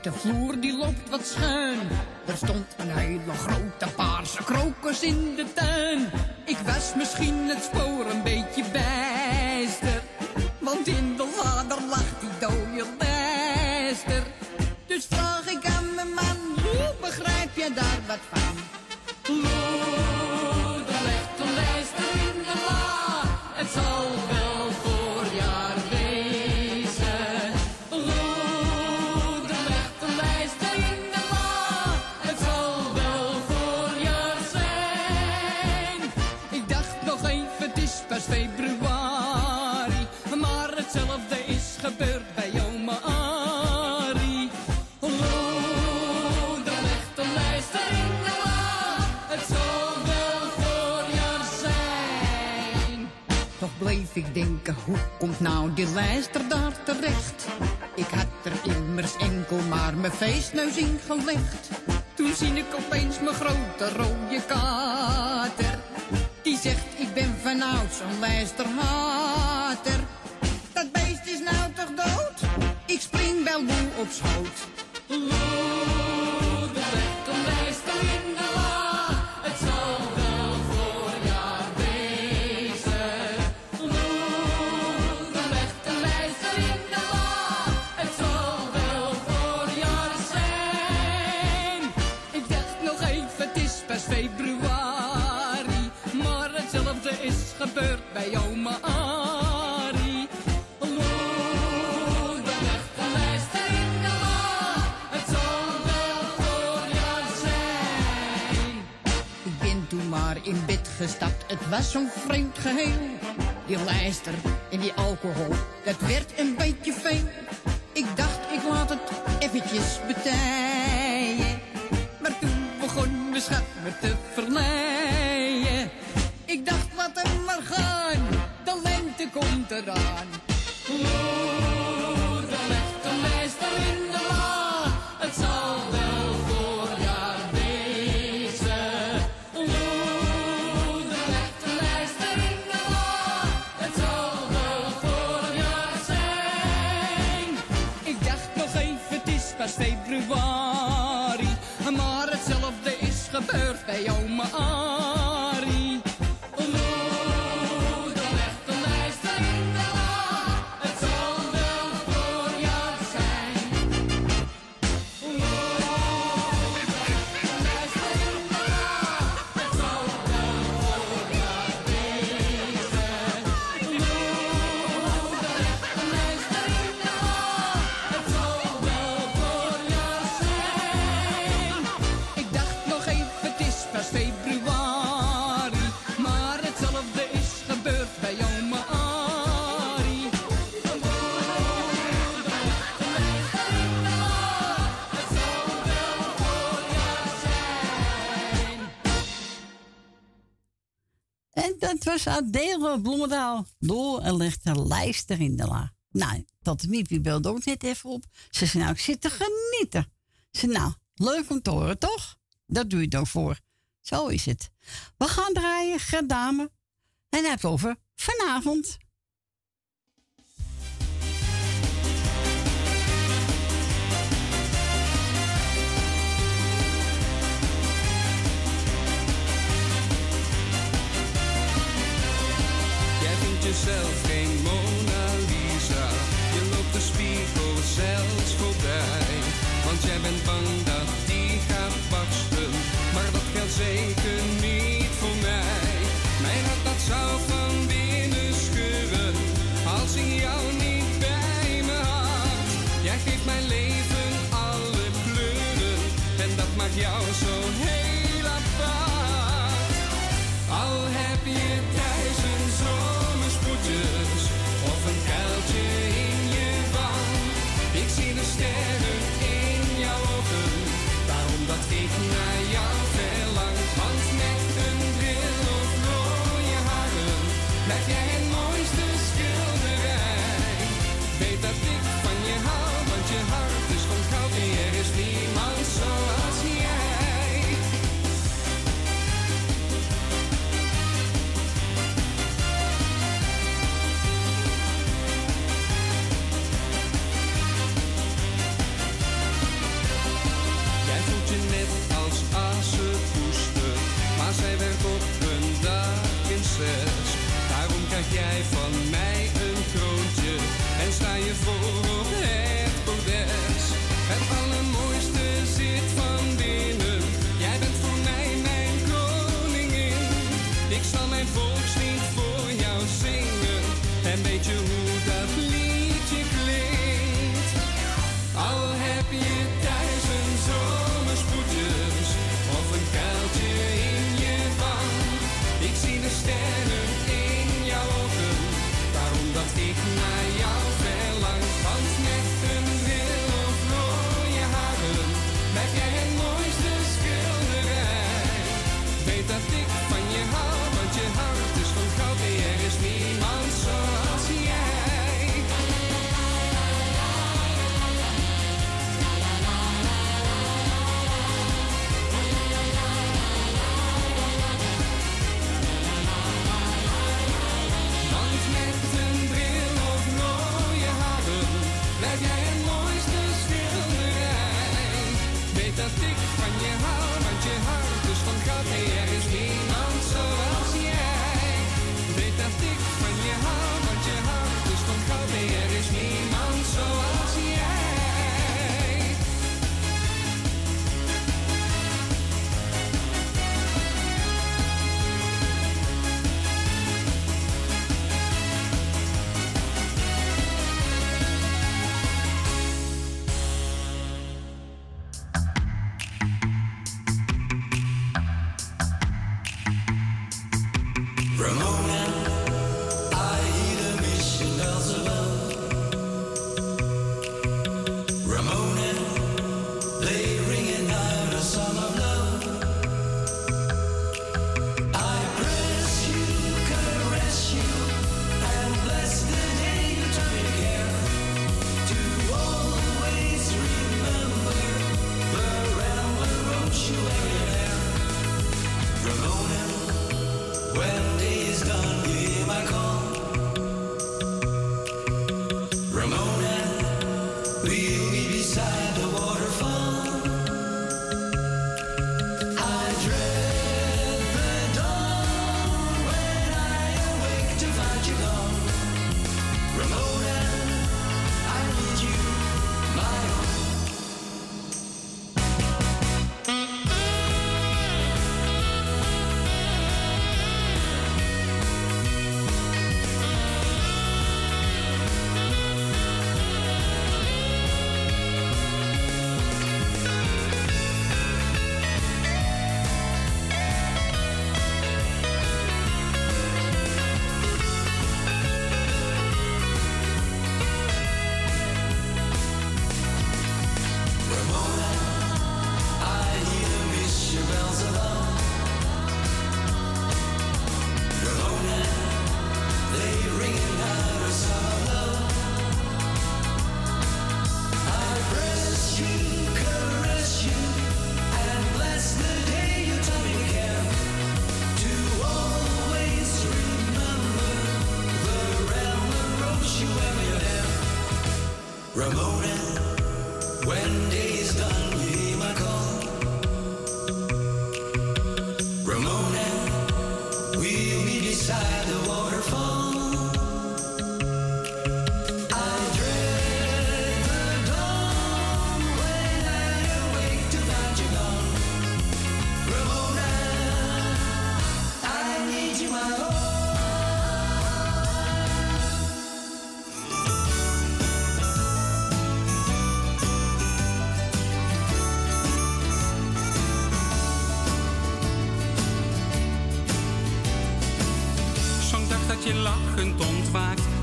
De vloer die loopt wat schuin. Er stond een hele grote Meester daar terecht. Ik had er immers enkel maar mijn feestneus in gelegd. Toen zie ik opeens mijn grote rode kater. Die zegt, ik ben vanouds een luisterhaar. pleister in die alcohol. pleister in de la. Nou, dat Miepie beelde ook net even op. Ze zei, nou, ik zit te genieten. Ze nou, leuk om te horen, toch? Dat doe je dan voor. Zo is het. We gaan draaien, gedame. En het over vanavond. be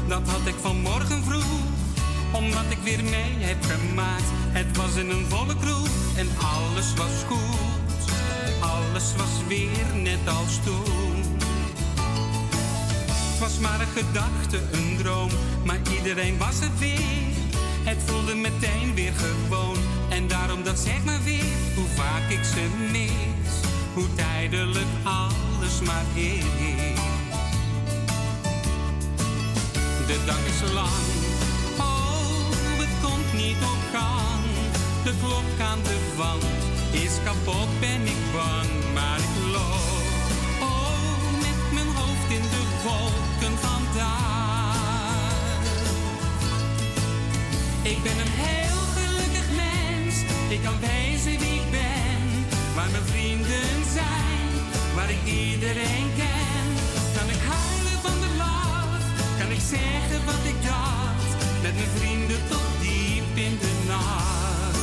dat had ik vanmorgen vroeg. Omdat ik weer mee heb gemaakt. Het was in een volle kroeg en alles was goed. Alles was weer net als toen. Het was maar een gedachte, een droom, maar iedereen was het weer. Het voelde meteen weer gewoon. En daarom dat zeg maar weer hoe vaak ik ze mis. Hoe tijdelijk alles maar is. De dag is lang, oh, het komt niet op gang. De klok aan de wand is kapot, ben ik bang, maar ik loop. Oh, met mijn hoofd in de wolken vandaag. Ik ben een heel gelukkig mens, ik kan wezen wie ik ben. Waar mijn vrienden zijn, waar ik iedereen ken. Zeggen wat ik dacht. Met mijn vrienden tot diep in de nacht.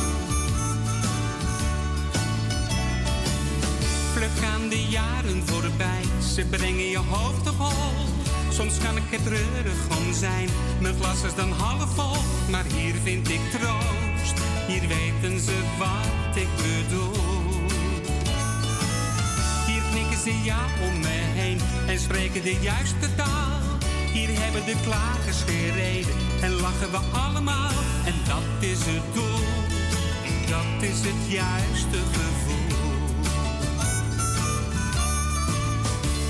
Vlug gaan de jaren voorbij, ze brengen je hoofd op hol. Soms kan ik het treurig om zijn, mijn glas is dan half vol. Maar hier vind ik troost, hier weten ze wat ik bedoel. Hier knikken ze ja om me heen en spreken de juiste taal. Hier hebben de klagers gereden en lachen we allemaal. En dat is het doel, dat is het juiste gevoel.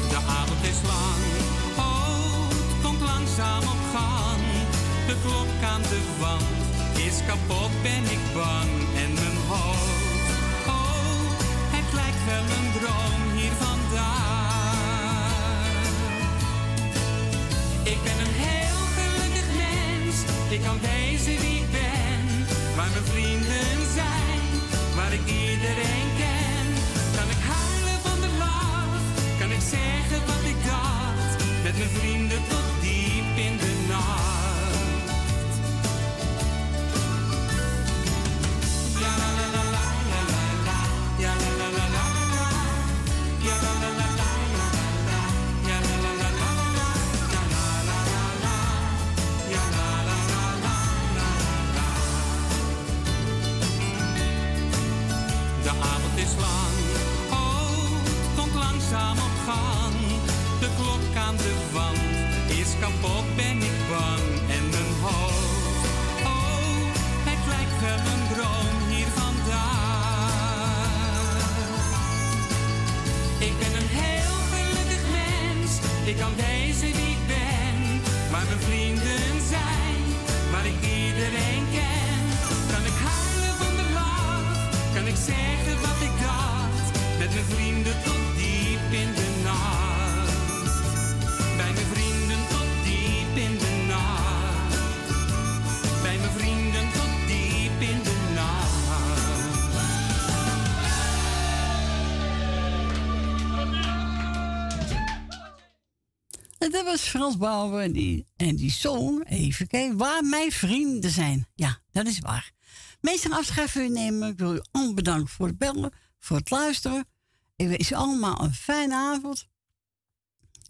De avond is lang, oh, komt langzaam op gang. De klok aan de wand is kapot, ben ik bang. En mijn hoofd, oh, het lijkt wel een droom ik kan wezen wie ik ben. Waar mijn vrienden zijn, waar ik iedereen ken. Kan ik huilen van de lach, kan ik zeggen wat ik dacht. Met mijn vrienden tot diep in de nacht. En die, en die zong, even kijken, waar mijn vrienden zijn. Ja, dat is waar. Voor u nemen. Ik wil u bedanken voor het bellen, voor het luisteren. Ik wens u allemaal een fijne avond.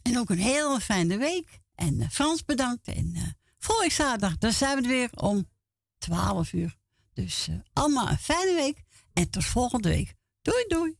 En ook een hele fijne week. En eh, Frans bedankt. En uh, volgende zaterdag, dan zijn we er weer om 12 uur. Dus eh, allemaal een fijne week. En tot volgende week. Doei doei.